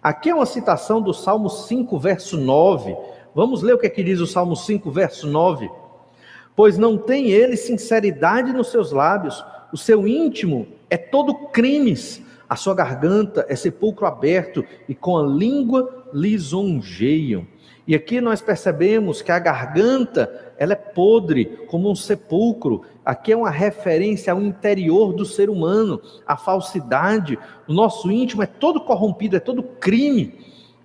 Aqui é uma citação do Salmo 5, verso 9. Vamos ler o que, é que diz o Salmo 5, verso 9. Pois não tem ele sinceridade nos seus lábios, o seu íntimo é todo crimes a sua garganta é sepulcro aberto e com a língua lisonjeiam. E aqui nós percebemos que a garganta, ela é podre, como um sepulcro. Aqui é uma referência ao interior do ser humano, a falsidade. O nosso íntimo é todo corrompido, é todo crime.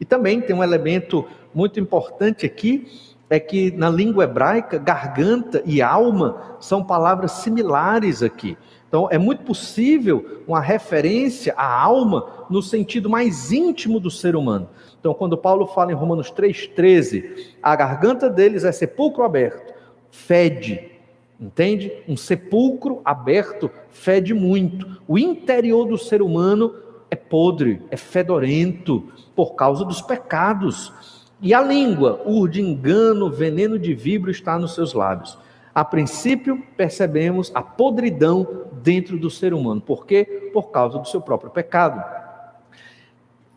E também tem um elemento muito importante aqui, é que na língua hebraica, garganta e alma são palavras similares aqui. Então, é muito possível uma referência à alma no sentido mais íntimo do ser humano. Então, quando Paulo fala em Romanos 3,13, a garganta deles é sepulcro aberto, fede, entende? Um sepulcro aberto fede muito. O interior do ser humano é podre, é fedorento, por causa dos pecados. E a língua, urde engano, veneno de vibro está nos seus lábios. A princípio, percebemos a podridão dentro do ser humano. Por quê? Por causa do seu próprio pecado.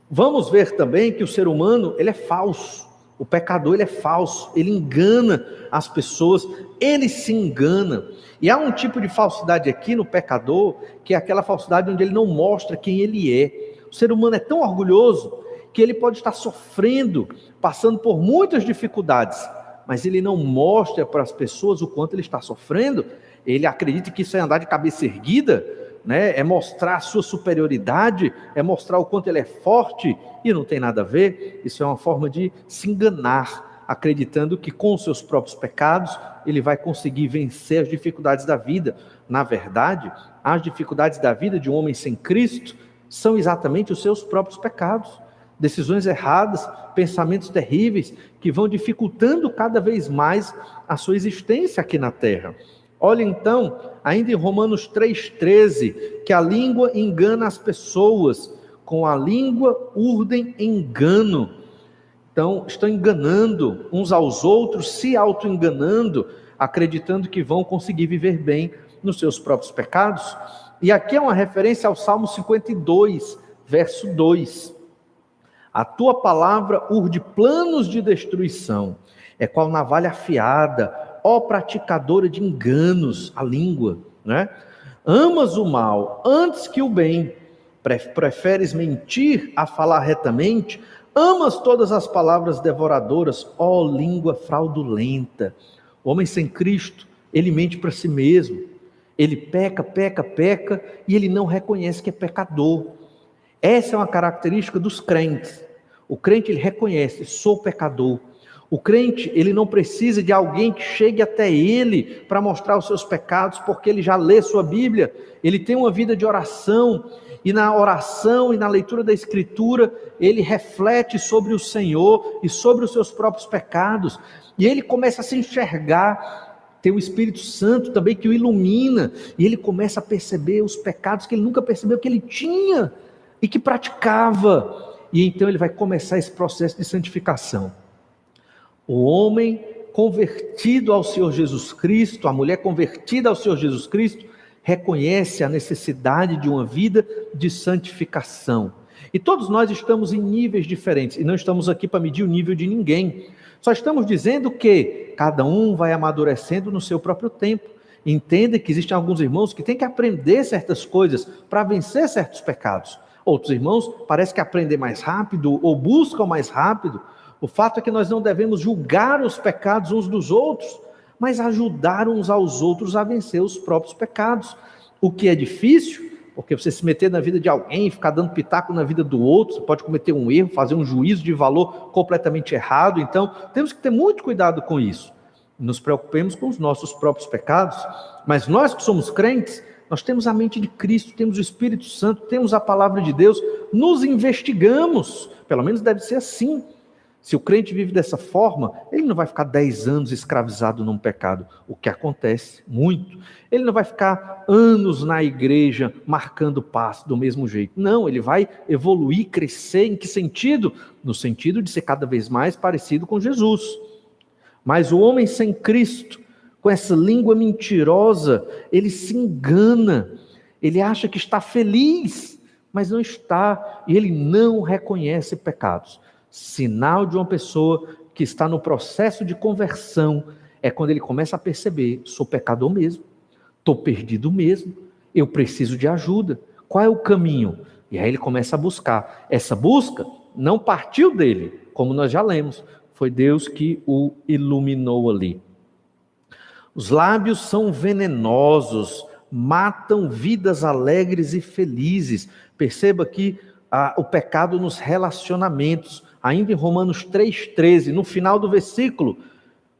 Vamos ver também que o ser humano, ele é falso. O pecador, ele é falso. Ele engana as pessoas, ele se engana. E há um tipo de falsidade aqui no pecador, que é aquela falsidade onde ele não mostra quem ele é. O ser humano é tão orgulhoso que ele pode estar sofrendo, passando por muitas dificuldades, mas ele não mostra para as pessoas o quanto ele está sofrendo, ele acredita que isso é andar de cabeça erguida, né? é mostrar a sua superioridade, é mostrar o quanto ele é forte, e não tem nada a ver, isso é uma forma de se enganar, acreditando que com os seus próprios pecados ele vai conseguir vencer as dificuldades da vida. Na verdade, as dificuldades da vida de um homem sem Cristo são exatamente os seus próprios pecados decisões erradas, pensamentos terríveis que vão dificultando cada vez mais a sua existência aqui na terra. Olha então, ainda em Romanos 3,13, que a língua engana as pessoas, com a língua urdem engano. Então, estão enganando uns aos outros, se auto-enganando, acreditando que vão conseguir viver bem nos seus próprios pecados. E aqui é uma referência ao Salmo 52, verso 2. A tua palavra urde planos de destruição, é qual navalha afiada, ó praticadora de enganos, a língua, né? Amas o mal antes que o bem, preferes mentir a falar retamente, amas todas as palavras devoradoras, ó língua fraudulenta. O homem sem Cristo, ele mente para si mesmo, ele peca, peca, peca e ele não reconhece que é pecador. Essa é uma característica dos crentes. O crente ele reconhece, sou pecador. O crente, ele não precisa de alguém que chegue até ele para mostrar os seus pecados, porque ele já lê sua Bíblia, ele tem uma vida de oração, e na oração e na leitura da Escritura, ele reflete sobre o Senhor e sobre os seus próprios pecados, e ele começa a se enxergar. Tem o Espírito Santo também que o ilumina, e ele começa a perceber os pecados que ele nunca percebeu que ele tinha e que praticava, e então ele vai começar esse processo de santificação. O homem convertido ao Senhor Jesus Cristo, a mulher convertida ao Senhor Jesus Cristo, reconhece a necessidade de uma vida de santificação. E todos nós estamos em níveis diferentes, e não estamos aqui para medir o nível de ninguém. Só estamos dizendo que cada um vai amadurecendo no seu próprio tempo. Entenda que existem alguns irmãos que têm que aprender certas coisas para vencer certos pecados. Outros irmãos parece que aprendem mais rápido ou buscam mais rápido. O fato é que nós não devemos julgar os pecados uns dos outros, mas ajudar uns aos outros a vencer os próprios pecados. O que é difícil, porque você se meter na vida de alguém, ficar dando pitaco na vida do outro, você pode cometer um erro, fazer um juízo de valor completamente errado. Então, temos que ter muito cuidado com isso. Nos preocupemos com os nossos próprios pecados, mas nós que somos crentes, nós temos a mente de Cristo, temos o Espírito Santo, temos a palavra de Deus, nos investigamos, pelo menos deve ser assim. Se o crente vive dessa forma, ele não vai ficar 10 anos escravizado num pecado, o que acontece muito. Ele não vai ficar anos na igreja marcando passo do mesmo jeito. Não, ele vai evoluir, crescer. Em que sentido? No sentido de ser cada vez mais parecido com Jesus. Mas o homem sem Cristo, com essa língua mentirosa, ele se engana. Ele acha que está feliz, mas não está, e ele não reconhece pecados. Sinal de uma pessoa que está no processo de conversão é quando ele começa a perceber: sou pecador mesmo, estou perdido mesmo, eu preciso de ajuda. Qual é o caminho? E aí ele começa a buscar. Essa busca não partiu dele, como nós já lemos, foi Deus que o iluminou ali. Os lábios são venenosos, matam vidas alegres e felizes. Perceba que ah, o pecado nos relacionamentos ainda em Romanos 3,13, no final do versículo,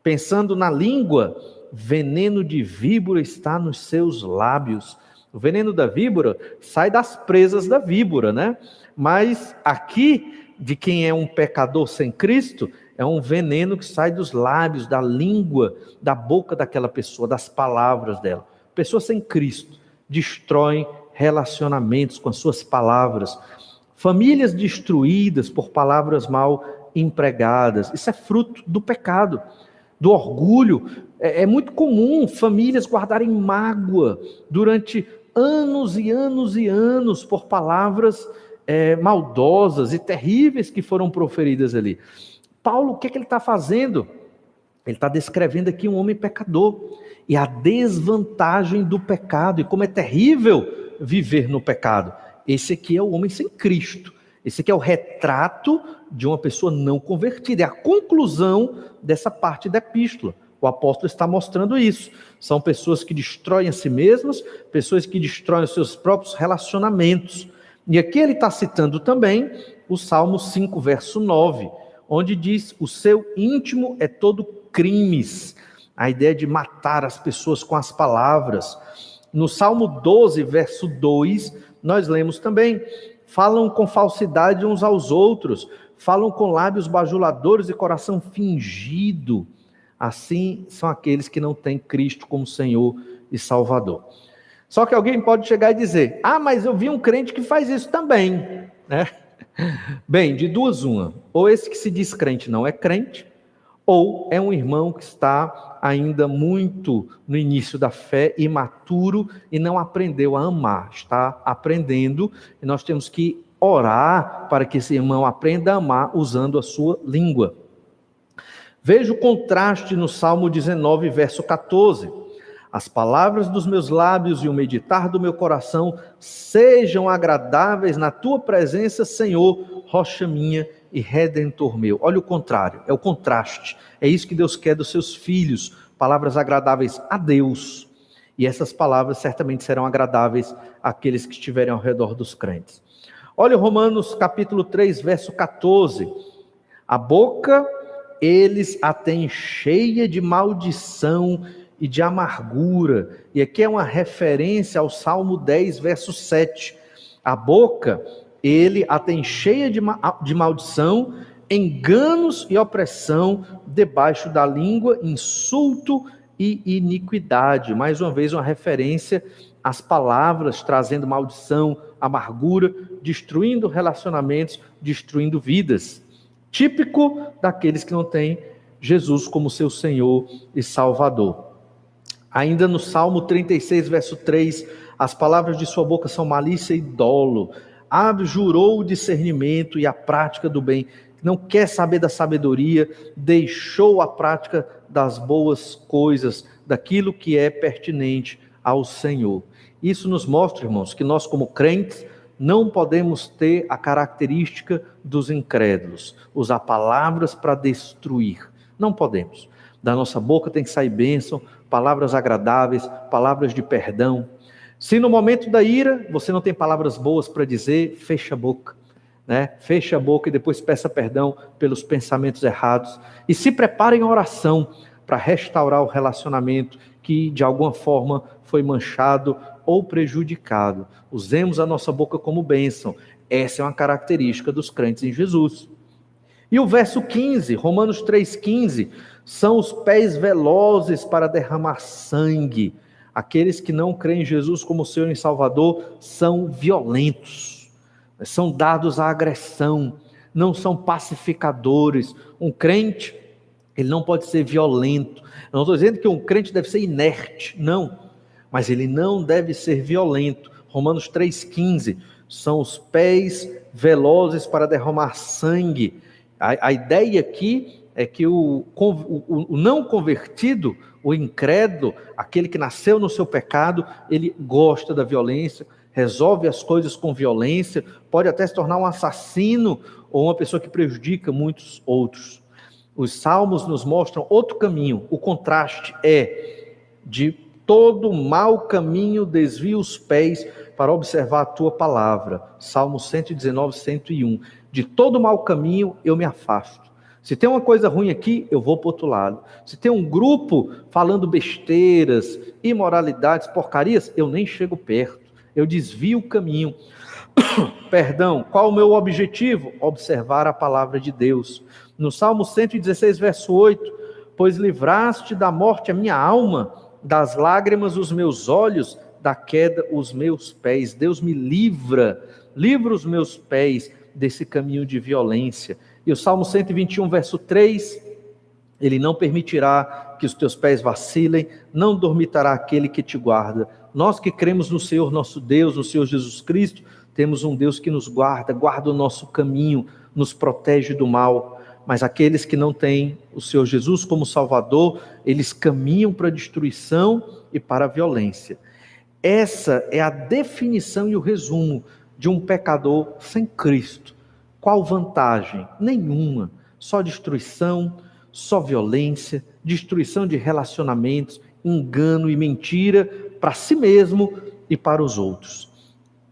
pensando na língua, veneno de víbora está nos seus lábios. O veneno da víbora sai das presas da víbora, né? Mas aqui, de quem é um pecador sem Cristo, é um veneno que sai dos lábios, da língua, da boca daquela pessoa, das palavras dela. Pessoa sem Cristo destrói relacionamentos com as suas palavras, Famílias destruídas por palavras mal empregadas. Isso é fruto do pecado, do orgulho. É, é muito comum famílias guardarem mágoa durante anos e anos e anos por palavras é, maldosas e terríveis que foram proferidas ali. Paulo, o que, é que ele está fazendo? Ele está descrevendo aqui um homem pecador e a desvantagem do pecado e como é terrível viver no pecado. Esse aqui é o homem sem Cristo. Esse aqui é o retrato de uma pessoa não convertida. É a conclusão dessa parte da epístola. O apóstolo está mostrando isso. São pessoas que destroem a si mesmas, pessoas que destroem os seus próprios relacionamentos. E aqui ele está citando também o Salmo 5, verso 9, onde diz: O seu íntimo é todo crimes. A ideia de matar as pessoas com as palavras. No Salmo 12, verso 2, nós lemos também. Falam com falsidade uns aos outros, falam com lábios bajuladores e coração fingido. Assim são aqueles que não têm Cristo como Senhor e Salvador. Só que alguém pode chegar e dizer: Ah, mas eu vi um crente que faz isso também. Né? Bem, de duas uma. Ou esse que se diz crente não é crente, ou é um irmão que está ainda muito no início da fé, imaturo e não aprendeu a amar, está aprendendo e nós temos que orar para que esse irmão aprenda a amar usando a sua língua. Veja o contraste no Salmo 19, verso 14. As palavras dos meus lábios e o meditar do meu coração sejam agradáveis na tua presença, Senhor, rocha minha e redentor meu. Olha o contrário, é o contraste. É isso que Deus quer dos seus filhos, palavras agradáveis a Deus. E essas palavras certamente serão agradáveis àqueles que estiverem ao redor dos crentes. Olha Romanos capítulo 3, verso 14. A boca eles a têm cheia de maldição e de amargura. E aqui é uma referência ao Salmo 10, verso 7. A boca, ele a tem cheia de, de maldição, enganos e opressão, debaixo da língua, insulto e iniquidade. Mais uma vez, uma referência às palavras trazendo maldição, amargura, destruindo relacionamentos, destruindo vidas típico daqueles que não têm Jesus como seu Senhor e Salvador. Ainda no Salmo 36, verso 3, as palavras de sua boca são malícia e dolo. Abjurou o discernimento e a prática do bem. Não quer saber da sabedoria, deixou a prática das boas coisas, daquilo que é pertinente ao Senhor. Isso nos mostra, irmãos, que nós, como crentes, não podemos ter a característica dos incrédulos, usar palavras para destruir. Não podemos. Da nossa boca tem que sair bênção, palavras agradáveis, palavras de perdão. Se no momento da ira você não tem palavras boas para dizer, fecha a boca. Né? Feche a boca e depois peça perdão pelos pensamentos errados. E se prepare em oração para restaurar o relacionamento que de alguma forma foi manchado ou prejudicado. Usemos a nossa boca como bênção. Essa é uma característica dos crentes em Jesus. E o verso 15, Romanos 3,15, são os pés velozes para derramar sangue. Aqueles que não creem em Jesus como Senhor e Salvador são violentos, são dados à agressão, não são pacificadores. Um crente, ele não pode ser violento. Eu não estou dizendo que um crente deve ser inerte, não mas ele não deve ser violento. Romanos 3,15 são os pés velozes para derramar sangue. A, a ideia aqui é que o, o, o, não convertido, o incrédulo, aquele que nasceu no seu pecado, ele gosta da violência, resolve as coisas com violência, pode até se tornar um assassino ou uma pessoa que prejudica muitos outros. Os salmos nos mostram outro caminho. O contraste é de todo mau caminho desvia os pés para observar a tua palavra. Salmo 119, 101. De todo mau caminho eu me afasto. Se tem uma coisa ruim aqui, eu vou para outro lado. Se tem um grupo falando besteiras, imoralidades, porcarias, eu nem chego perto. Eu desvio o caminho. Perdão, qual o meu objetivo? Observar a palavra de Deus. No Salmo 116, verso 8: Pois livraste da morte a minha alma das lágrimas os meus olhos, da queda os meus pés. Deus me livra, livra os meus pés desse caminho de violência. E o Salmo 121, verso 3, ele não permitirá que os teus pés vacilem, não dormitará aquele que te guarda. Nós que cremos no Senhor nosso Deus, no Senhor Jesus Cristo, temos um Deus que nos guarda, guarda o nosso caminho, nos protege do mal mas aqueles que não têm o Senhor Jesus como Salvador, eles caminham para a destruição e para a violência. Essa é a definição e o resumo de um pecador sem Cristo. Qual vantagem? Nenhuma. Só destruição, só violência, destruição de relacionamentos, engano e mentira para si mesmo e para os outros.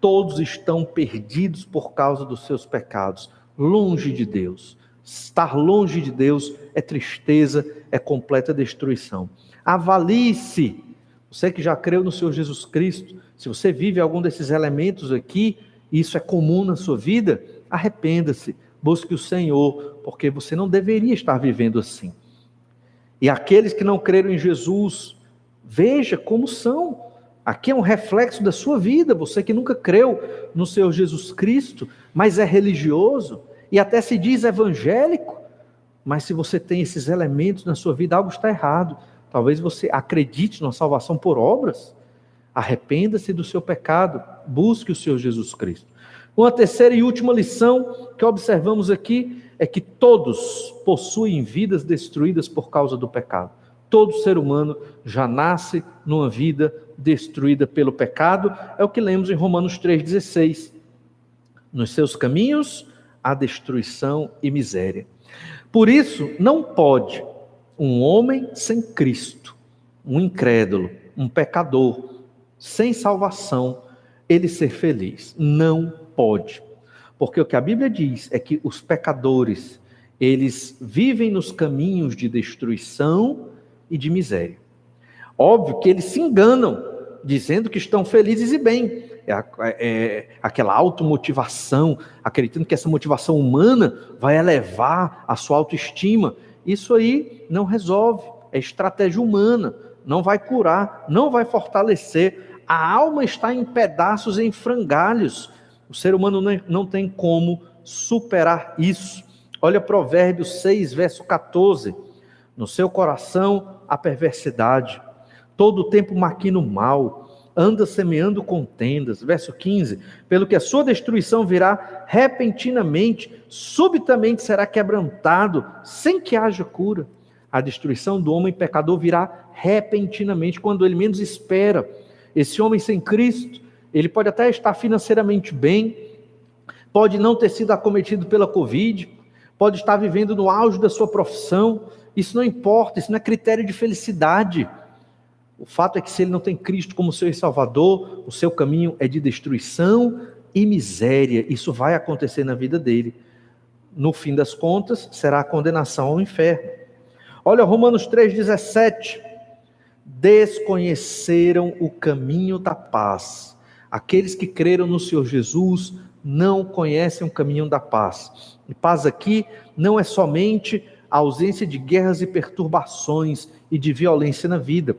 Todos estão perdidos por causa dos seus pecados, longe de Deus. Estar longe de Deus é tristeza, é completa destruição. Avalie-se. Você que já creu no Senhor Jesus Cristo, se você vive algum desses elementos aqui, isso é comum na sua vida, arrependa-se, busque o Senhor, porque você não deveria estar vivendo assim. E aqueles que não creram em Jesus, veja como são. Aqui é um reflexo da sua vida, você que nunca creu no Senhor Jesus Cristo, mas é religioso, e até se diz evangélico, Mas se você tem esses elementos na sua vida, algo está errado. Talvez você acredite na salvação por obras. Arrependa-se do seu pecado, busque o Senhor Jesus Cristo. Uma terceira e última lição que observamos aqui é que todos possuem vidas destruídas por causa do pecado. Todo ser humano já nasce numa vida destruída pelo pecado, é o que lemos em Romanos 3,16. Nos seus caminhos há destruição e miséria. Por isso, não pode um homem sem Cristo, um incrédulo, um pecador, sem salvação, ele ser feliz. Não pode. Porque o que a Bíblia diz é que os pecadores, eles vivem nos caminhos de destruição e de miséria. Óbvio que eles se enganam, dizendo que estão felizes e bem. É, é aquela automotivação, acreditando que essa motivação humana vai elevar a sua autoestima. Isso aí não resolve, é estratégia humana, não vai curar, não vai fortalecer. A alma está em pedaços, em frangalhos. O ser humano não tem como superar isso. Olha Provérbios 6, verso 14. No seu coração a perversidade, todo o tempo maquina o mal, anda semeando contendas. Verso 15: pelo que a sua destruição virá repentinamente, subitamente será quebrantado, sem que haja cura. A destruição do homem pecador virá repentinamente, quando ele menos espera. Esse homem sem Cristo, ele pode até estar financeiramente bem, pode não ter sido acometido pela Covid, pode estar vivendo no auge da sua profissão, isso não importa, isso não é critério de felicidade. O fato é que se ele não tem Cristo como seu Salvador, o seu caminho é de destruição e miséria. Isso vai acontecer na vida dele. No fim das contas, será a condenação ao inferno. Olha Romanos 3,17. Desconheceram o caminho da paz. Aqueles que creram no Senhor Jesus não conhecem o caminho da paz. E paz aqui não é somente a ausência de guerras e perturbações e de violência na vida.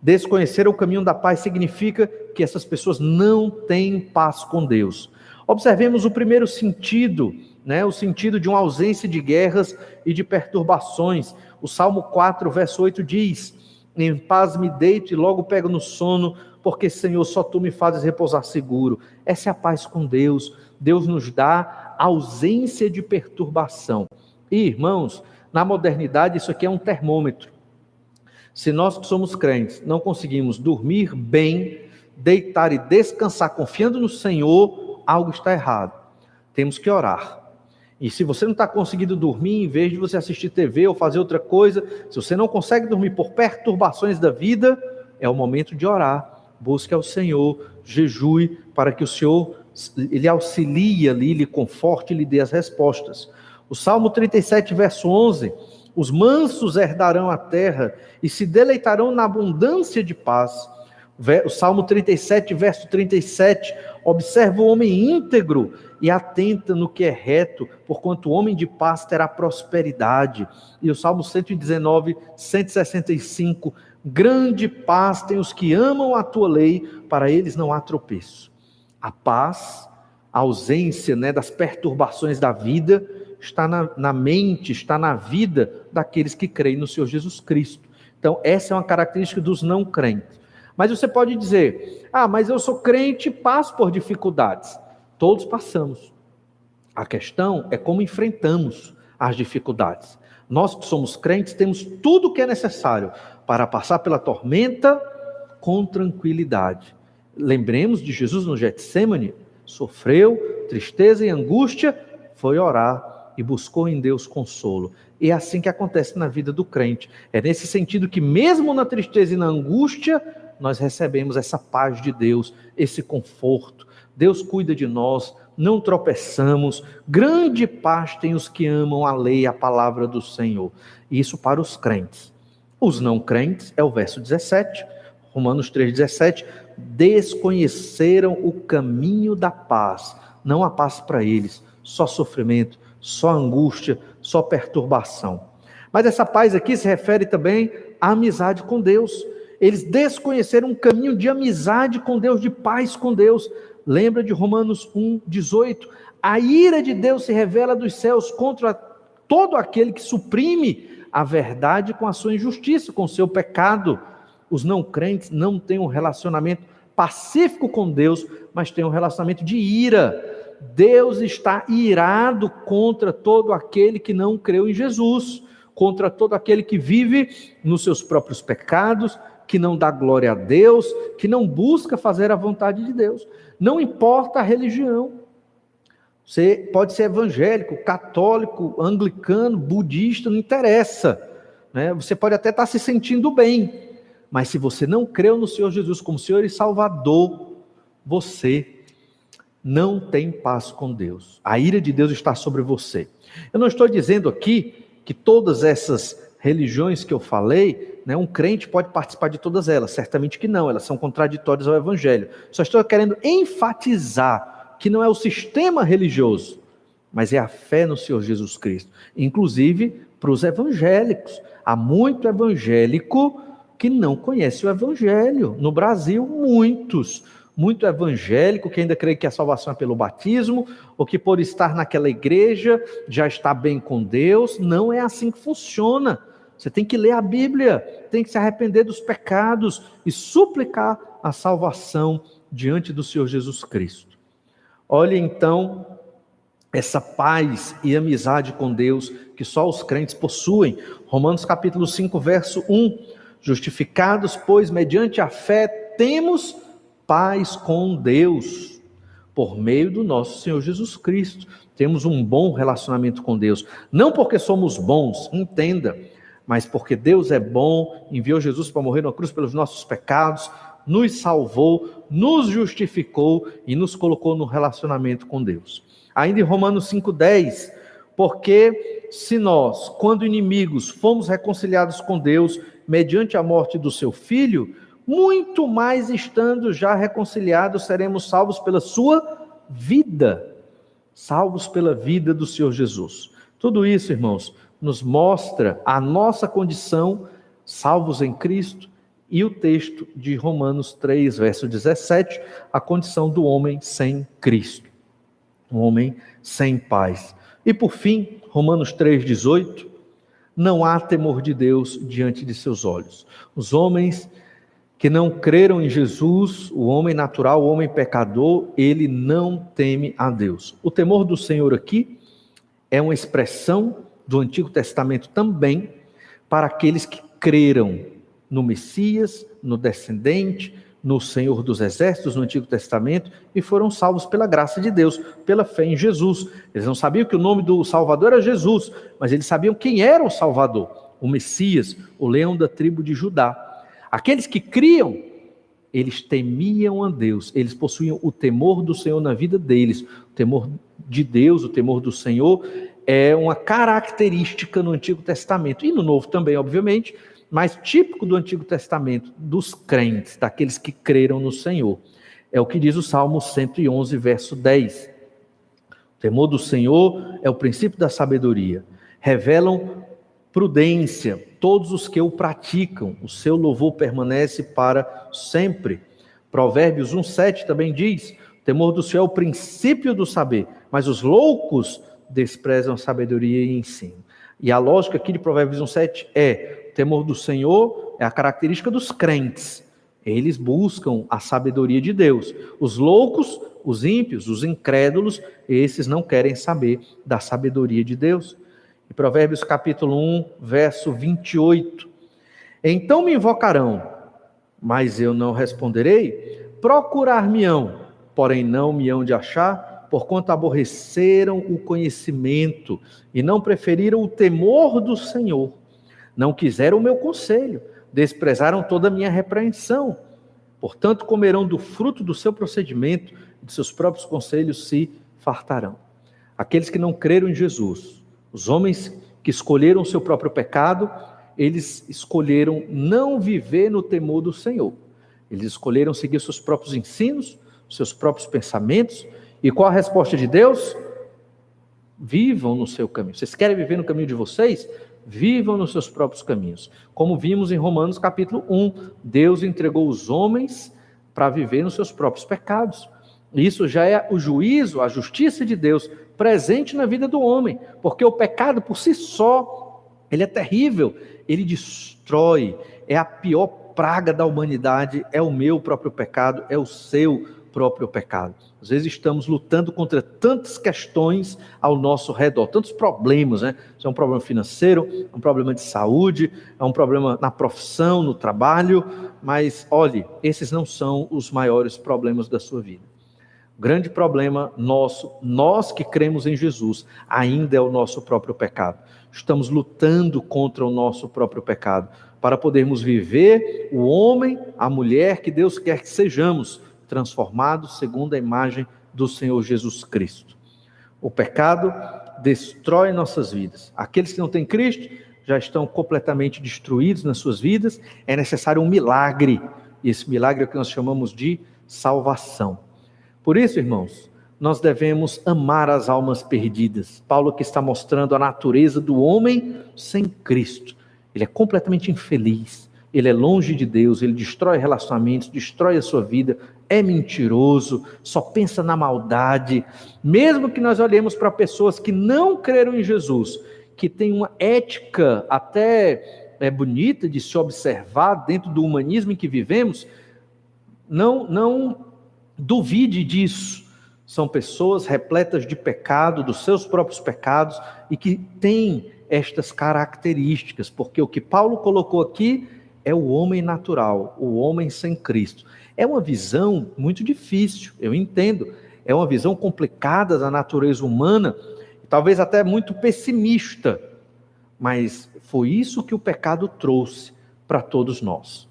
Desconhecer o caminho da paz significa que essas pessoas não têm paz com Deus. Observemos o primeiro sentido, né, o sentido de uma ausência de guerras e de perturbações. O Salmo 4, verso 8 diz: Em paz me deito e logo pego no sono, porque, Senhor, só tu me fazes repousar seguro. Essa é a paz com Deus. Deus nos dá ausência de perturbação. E, irmãos, na modernidade, isso aqui é um termômetro. Se nós que somos crentes não conseguimos dormir bem, deitar e descansar confiando no Senhor, algo está errado. Temos que orar. E se você não está conseguindo dormir, em vez de você assistir TV ou fazer outra coisa, se você não consegue dormir por perturbações da vida, é o momento de orar. Busque ao Senhor, jejue para que o Senhor ele auxilie ali, lhe conforte lhe dê as respostas. O Salmo 37, verso 11 os mansos herdarão a terra e se deleitarão na abundância de paz. O Salmo 37, verso 37. Observa o homem íntegro e atenta no que é reto, porquanto o homem de paz terá prosperidade. E o Salmo 119, 165. Grande paz tem os que amam a tua lei, para eles não há tropeço. A paz, a ausência né, das perturbações da vida, está na, na mente, está na vida daqueles que creem no Senhor Jesus Cristo. Então, essa é uma característica dos não crentes. Mas você pode dizer: ah, mas eu sou crente e passo por dificuldades. Todos passamos. A questão é como enfrentamos as dificuldades. Nós que somos crentes temos tudo o que é necessário para passar pela tormenta com tranquilidade. Lembremos de Jesus no Getsemane, sofreu tristeza e angústia, foi orar e buscou em Deus consolo. E é assim que acontece na vida do crente. É nesse sentido que, mesmo na tristeza e na angústia, nós recebemos essa paz de Deus, esse conforto. Deus cuida de nós, não tropeçamos. Grande paz tem os que amam a lei a palavra do Senhor. Isso para os crentes. Os não crentes, é o verso 17, Romanos 3,17, desconheceram o caminho da paz. Não há paz para eles, só sofrimento, só angústia, só perturbação. Mas essa paz aqui se refere também à amizade com Deus. Eles desconheceram um caminho de amizade com Deus, de paz com Deus. Lembra de Romanos 1, 18? A ira de Deus se revela dos céus contra todo aquele que suprime a verdade com a sua injustiça, com o seu pecado. Os não crentes não têm um relacionamento pacífico com Deus, mas têm um relacionamento de ira. Deus está irado contra todo aquele que não creu em Jesus, contra todo aquele que vive nos seus próprios pecados, que não dá glória a Deus, que não busca fazer a vontade de Deus. Não importa a religião. Você pode ser evangélico, católico, anglicano, budista, não interessa. Né? Você pode até estar se sentindo bem, mas se você não creu no Senhor Jesus como Senhor e Salvador, você não tem paz com Deus. A ira de Deus está sobre você. Eu não estou dizendo aqui que todas essas religiões que eu falei, né, um crente pode participar de todas elas. Certamente que não, elas são contraditórias ao Evangelho. Só estou querendo enfatizar que não é o sistema religioso, mas é a fé no Senhor Jesus Cristo. Inclusive para os evangélicos. Há muito evangélico que não conhece o Evangelho. No Brasil, muitos. Muito evangélico que ainda crê que a salvação é pelo batismo, ou que por estar naquela igreja já está bem com Deus. Não é assim que funciona. Você tem que ler a Bíblia, tem que se arrepender dos pecados e suplicar a salvação diante do Senhor Jesus Cristo. Olhe então essa paz e amizade com Deus que só os crentes possuem. Romanos capítulo 5, verso 1. Justificados, pois, mediante a fé, temos paz com Deus, por meio do nosso Senhor Jesus Cristo. Temos um bom relacionamento com Deus, não porque somos bons, entenda, mas porque Deus é bom, enviou Jesus para morrer na cruz pelos nossos pecados, nos salvou, nos justificou e nos colocou no relacionamento com Deus. Ainda em Romanos 5,10, porque se nós, quando inimigos, fomos reconciliados com Deus mediante a morte do seu filho, muito mais estando já reconciliados, seremos salvos pela sua vida. Salvos pela vida do Senhor Jesus. Tudo isso, irmãos, nos mostra a nossa condição, salvos em Cristo, e o texto de Romanos 3, verso 17, a condição do homem sem Cristo, um homem sem paz. E por fim, Romanos 3, 18, não há temor de Deus diante de seus olhos. Os homens que não creram em Jesus, o homem natural, o homem pecador, ele não teme a Deus. O temor do Senhor aqui é uma expressão do Antigo Testamento também para aqueles que creram no Messias, no descendente, no Senhor dos Exércitos, no Antigo Testamento, e foram salvos pela graça de Deus, pela fé em Jesus. Eles não sabiam que o nome do Salvador era Jesus, mas eles sabiam quem era o Salvador, o Messias, o leão da tribo de Judá. Aqueles que criam, eles temiam a Deus, eles possuíam o temor do Senhor na vida deles. O temor de Deus, o temor do Senhor, é uma característica no Antigo Testamento e no Novo também, obviamente mais típico do Antigo Testamento, dos crentes, daqueles que creram no Senhor. É o que diz o Salmo 111, verso 10. O temor do Senhor é o princípio da sabedoria. Revelam prudência todos os que o praticam. O seu louvor permanece para sempre. Provérbios 1:7 também diz: o temor do Senhor é o princípio do saber, mas os loucos desprezam a sabedoria e ensino. E a lógica aqui de Provérbios 1:7 é: temor do Senhor é a característica dos crentes. Eles buscam a sabedoria de Deus. Os loucos, os ímpios, os incrédulos, esses não querem saber da sabedoria de Deus. E Provérbios capítulo 1, verso 28. Então me invocarão, mas eu não responderei. Procurar-me-ão, porém não me hão de achar, porquanto aborreceram o conhecimento e não preferiram o temor do Senhor. Não quiseram o meu conselho, desprezaram toda a minha repreensão. Portanto, comerão do fruto do seu procedimento, de seus próprios conselhos se fartarão. Aqueles que não creram em Jesus, os homens que escolheram o seu próprio pecado, eles escolheram não viver no temor do Senhor. Eles escolheram seguir seus próprios ensinos, seus próprios pensamentos. E qual a resposta de Deus? Vivam no seu caminho. Vocês querem viver no caminho de vocês? vivam nos seus próprios caminhos. Como vimos em Romanos capítulo 1, Deus entregou os homens para viver nos seus próprios pecados. Isso já é o juízo, a justiça de Deus presente na vida do homem, porque o pecado por si só, ele é terrível, ele destrói, é a pior praga da humanidade, é o meu próprio pecado, é o seu próprio pecado. Às vezes estamos lutando contra tantas questões ao nosso redor, tantos problemas, né? Isso é um problema financeiro, é um problema de saúde, é um problema na profissão, no trabalho, mas olhe, esses não são os maiores problemas da sua vida. O grande problema nosso, nós que cremos em Jesus, ainda é o nosso próprio pecado. Estamos lutando contra o nosso próprio pecado para podermos viver o homem, a mulher que Deus quer que sejamos transformados segundo a imagem do Senhor Jesus Cristo. O pecado destrói nossas vidas. Aqueles que não têm Cristo já estão completamente destruídos nas suas vidas. É necessário um milagre. E esse milagre é o que nós chamamos de salvação. Por isso, irmãos, nós devemos amar as almas perdidas. Paulo que está mostrando a natureza do homem sem Cristo. Ele é completamente infeliz. Ele é longe de Deus, ele destrói relacionamentos, destrói a sua vida, é mentiroso, só pensa na maldade. Mesmo que nós olhemos para pessoas que não creram em Jesus, que têm uma ética até é, bonita de se observar dentro do humanismo em que vivemos, não, não duvide disso. São pessoas repletas de pecado, dos seus próprios pecados, e que têm estas características, porque o que Paulo colocou aqui é o homem natural, o homem sem Cristo. É uma visão muito difícil, eu entendo. É uma visão complicada da natureza humana, talvez até muito pessimista, mas foi isso que o pecado trouxe para todos nós.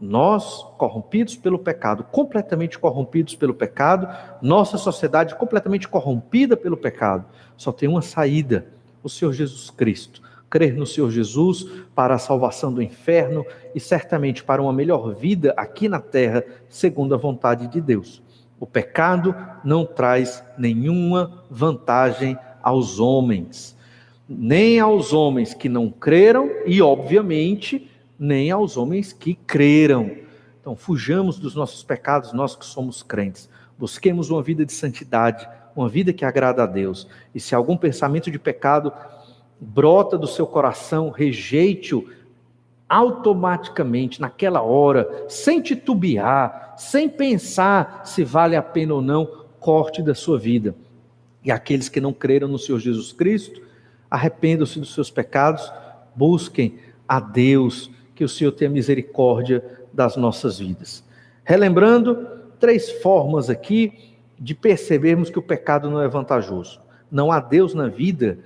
Nós, corrompidos pelo pecado, completamente corrompidos pelo pecado, nossa sociedade completamente corrompida pelo pecado, só tem uma saída: o Senhor Jesus Cristo crer no Senhor Jesus para a salvação do inferno e certamente para uma melhor vida aqui na terra, segundo a vontade de Deus. O pecado não traz nenhuma vantagem aos homens, nem aos homens que não creram e, obviamente, nem aos homens que creram. Então, fujamos dos nossos pecados, nós que somos crentes. Busquemos uma vida de santidade, uma vida que agrada a Deus. E se algum pensamento de pecado brota do seu coração, rejeite-o automaticamente, naquela hora, sem titubear, sem pensar se vale a pena ou não, corte da sua vida. E aqueles que não creram no Senhor Jesus Cristo, arrependam-se dos seus pecados, busquem a Deus, que o Senhor tenha misericórdia das nossas vidas. Relembrando, três formas aqui de percebermos que o pecado não é vantajoso. Não há Deus na vida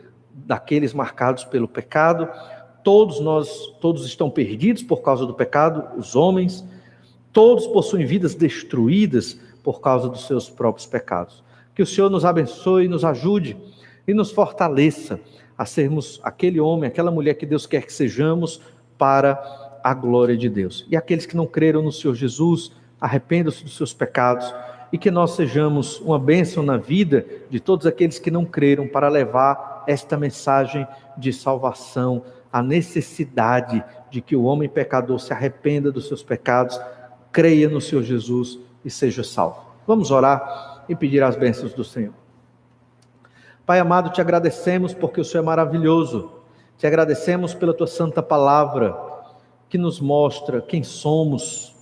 daqueles marcados pelo pecado. Todos nós, todos estão perdidos por causa do pecado, os homens. Todos possuem vidas destruídas por causa dos seus próprios pecados. Que o Senhor nos abençoe, nos ajude e nos fortaleça a sermos aquele homem, aquela mulher que Deus quer que sejamos para a glória de Deus. E aqueles que não creram no Senhor Jesus, arrependam-se dos seus pecados e que nós sejamos uma bênção na vida de todos aqueles que não creram para levar esta mensagem de salvação, a necessidade de que o homem pecador se arrependa dos seus pecados, creia no Senhor Jesus e seja salvo. Vamos orar e pedir as bênçãos do Senhor. Pai amado, te agradecemos porque o Senhor é maravilhoso. Te agradecemos pela tua santa palavra que nos mostra quem somos.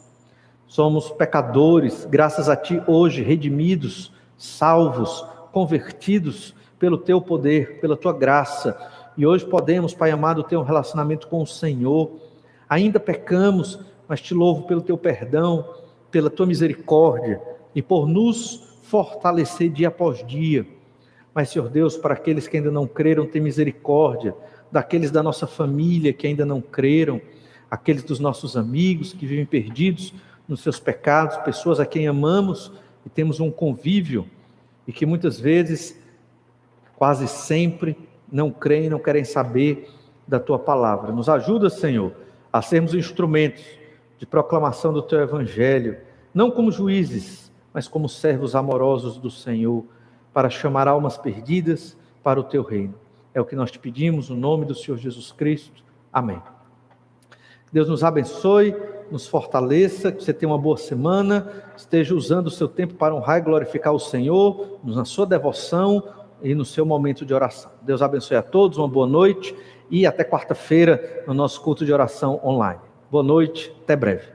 Somos pecadores, graças a ti hoje redimidos, salvos, convertidos pelo teu poder, pela tua graça. E hoje podemos, Pai amado, ter um relacionamento com o Senhor. Ainda pecamos, mas te louvo pelo teu perdão, pela tua misericórdia e por nos fortalecer dia após dia. Mas, Senhor Deus, para aqueles que ainda não creram, tem misericórdia. Daqueles da nossa família que ainda não creram, aqueles dos nossos amigos que vivem perdidos nos seus pecados, pessoas a quem amamos e temos um convívio e que muitas vezes quase sempre não creem, não querem saber da tua palavra. Nos ajuda, Senhor, a sermos instrumentos de proclamação do teu evangelho, não como juízes, mas como servos amorosos do Senhor, para chamar almas perdidas para o teu reino. É o que nós te pedimos, no nome do Senhor Jesus Cristo. Amém. Deus nos abençoe nos fortaleça, que você tenha uma boa semana, esteja usando o seu tempo para honrar e glorificar o Senhor, na sua devoção e no seu momento de oração. Deus abençoe a todos, uma boa noite e até quarta-feira no nosso culto de oração online. Boa noite, até breve.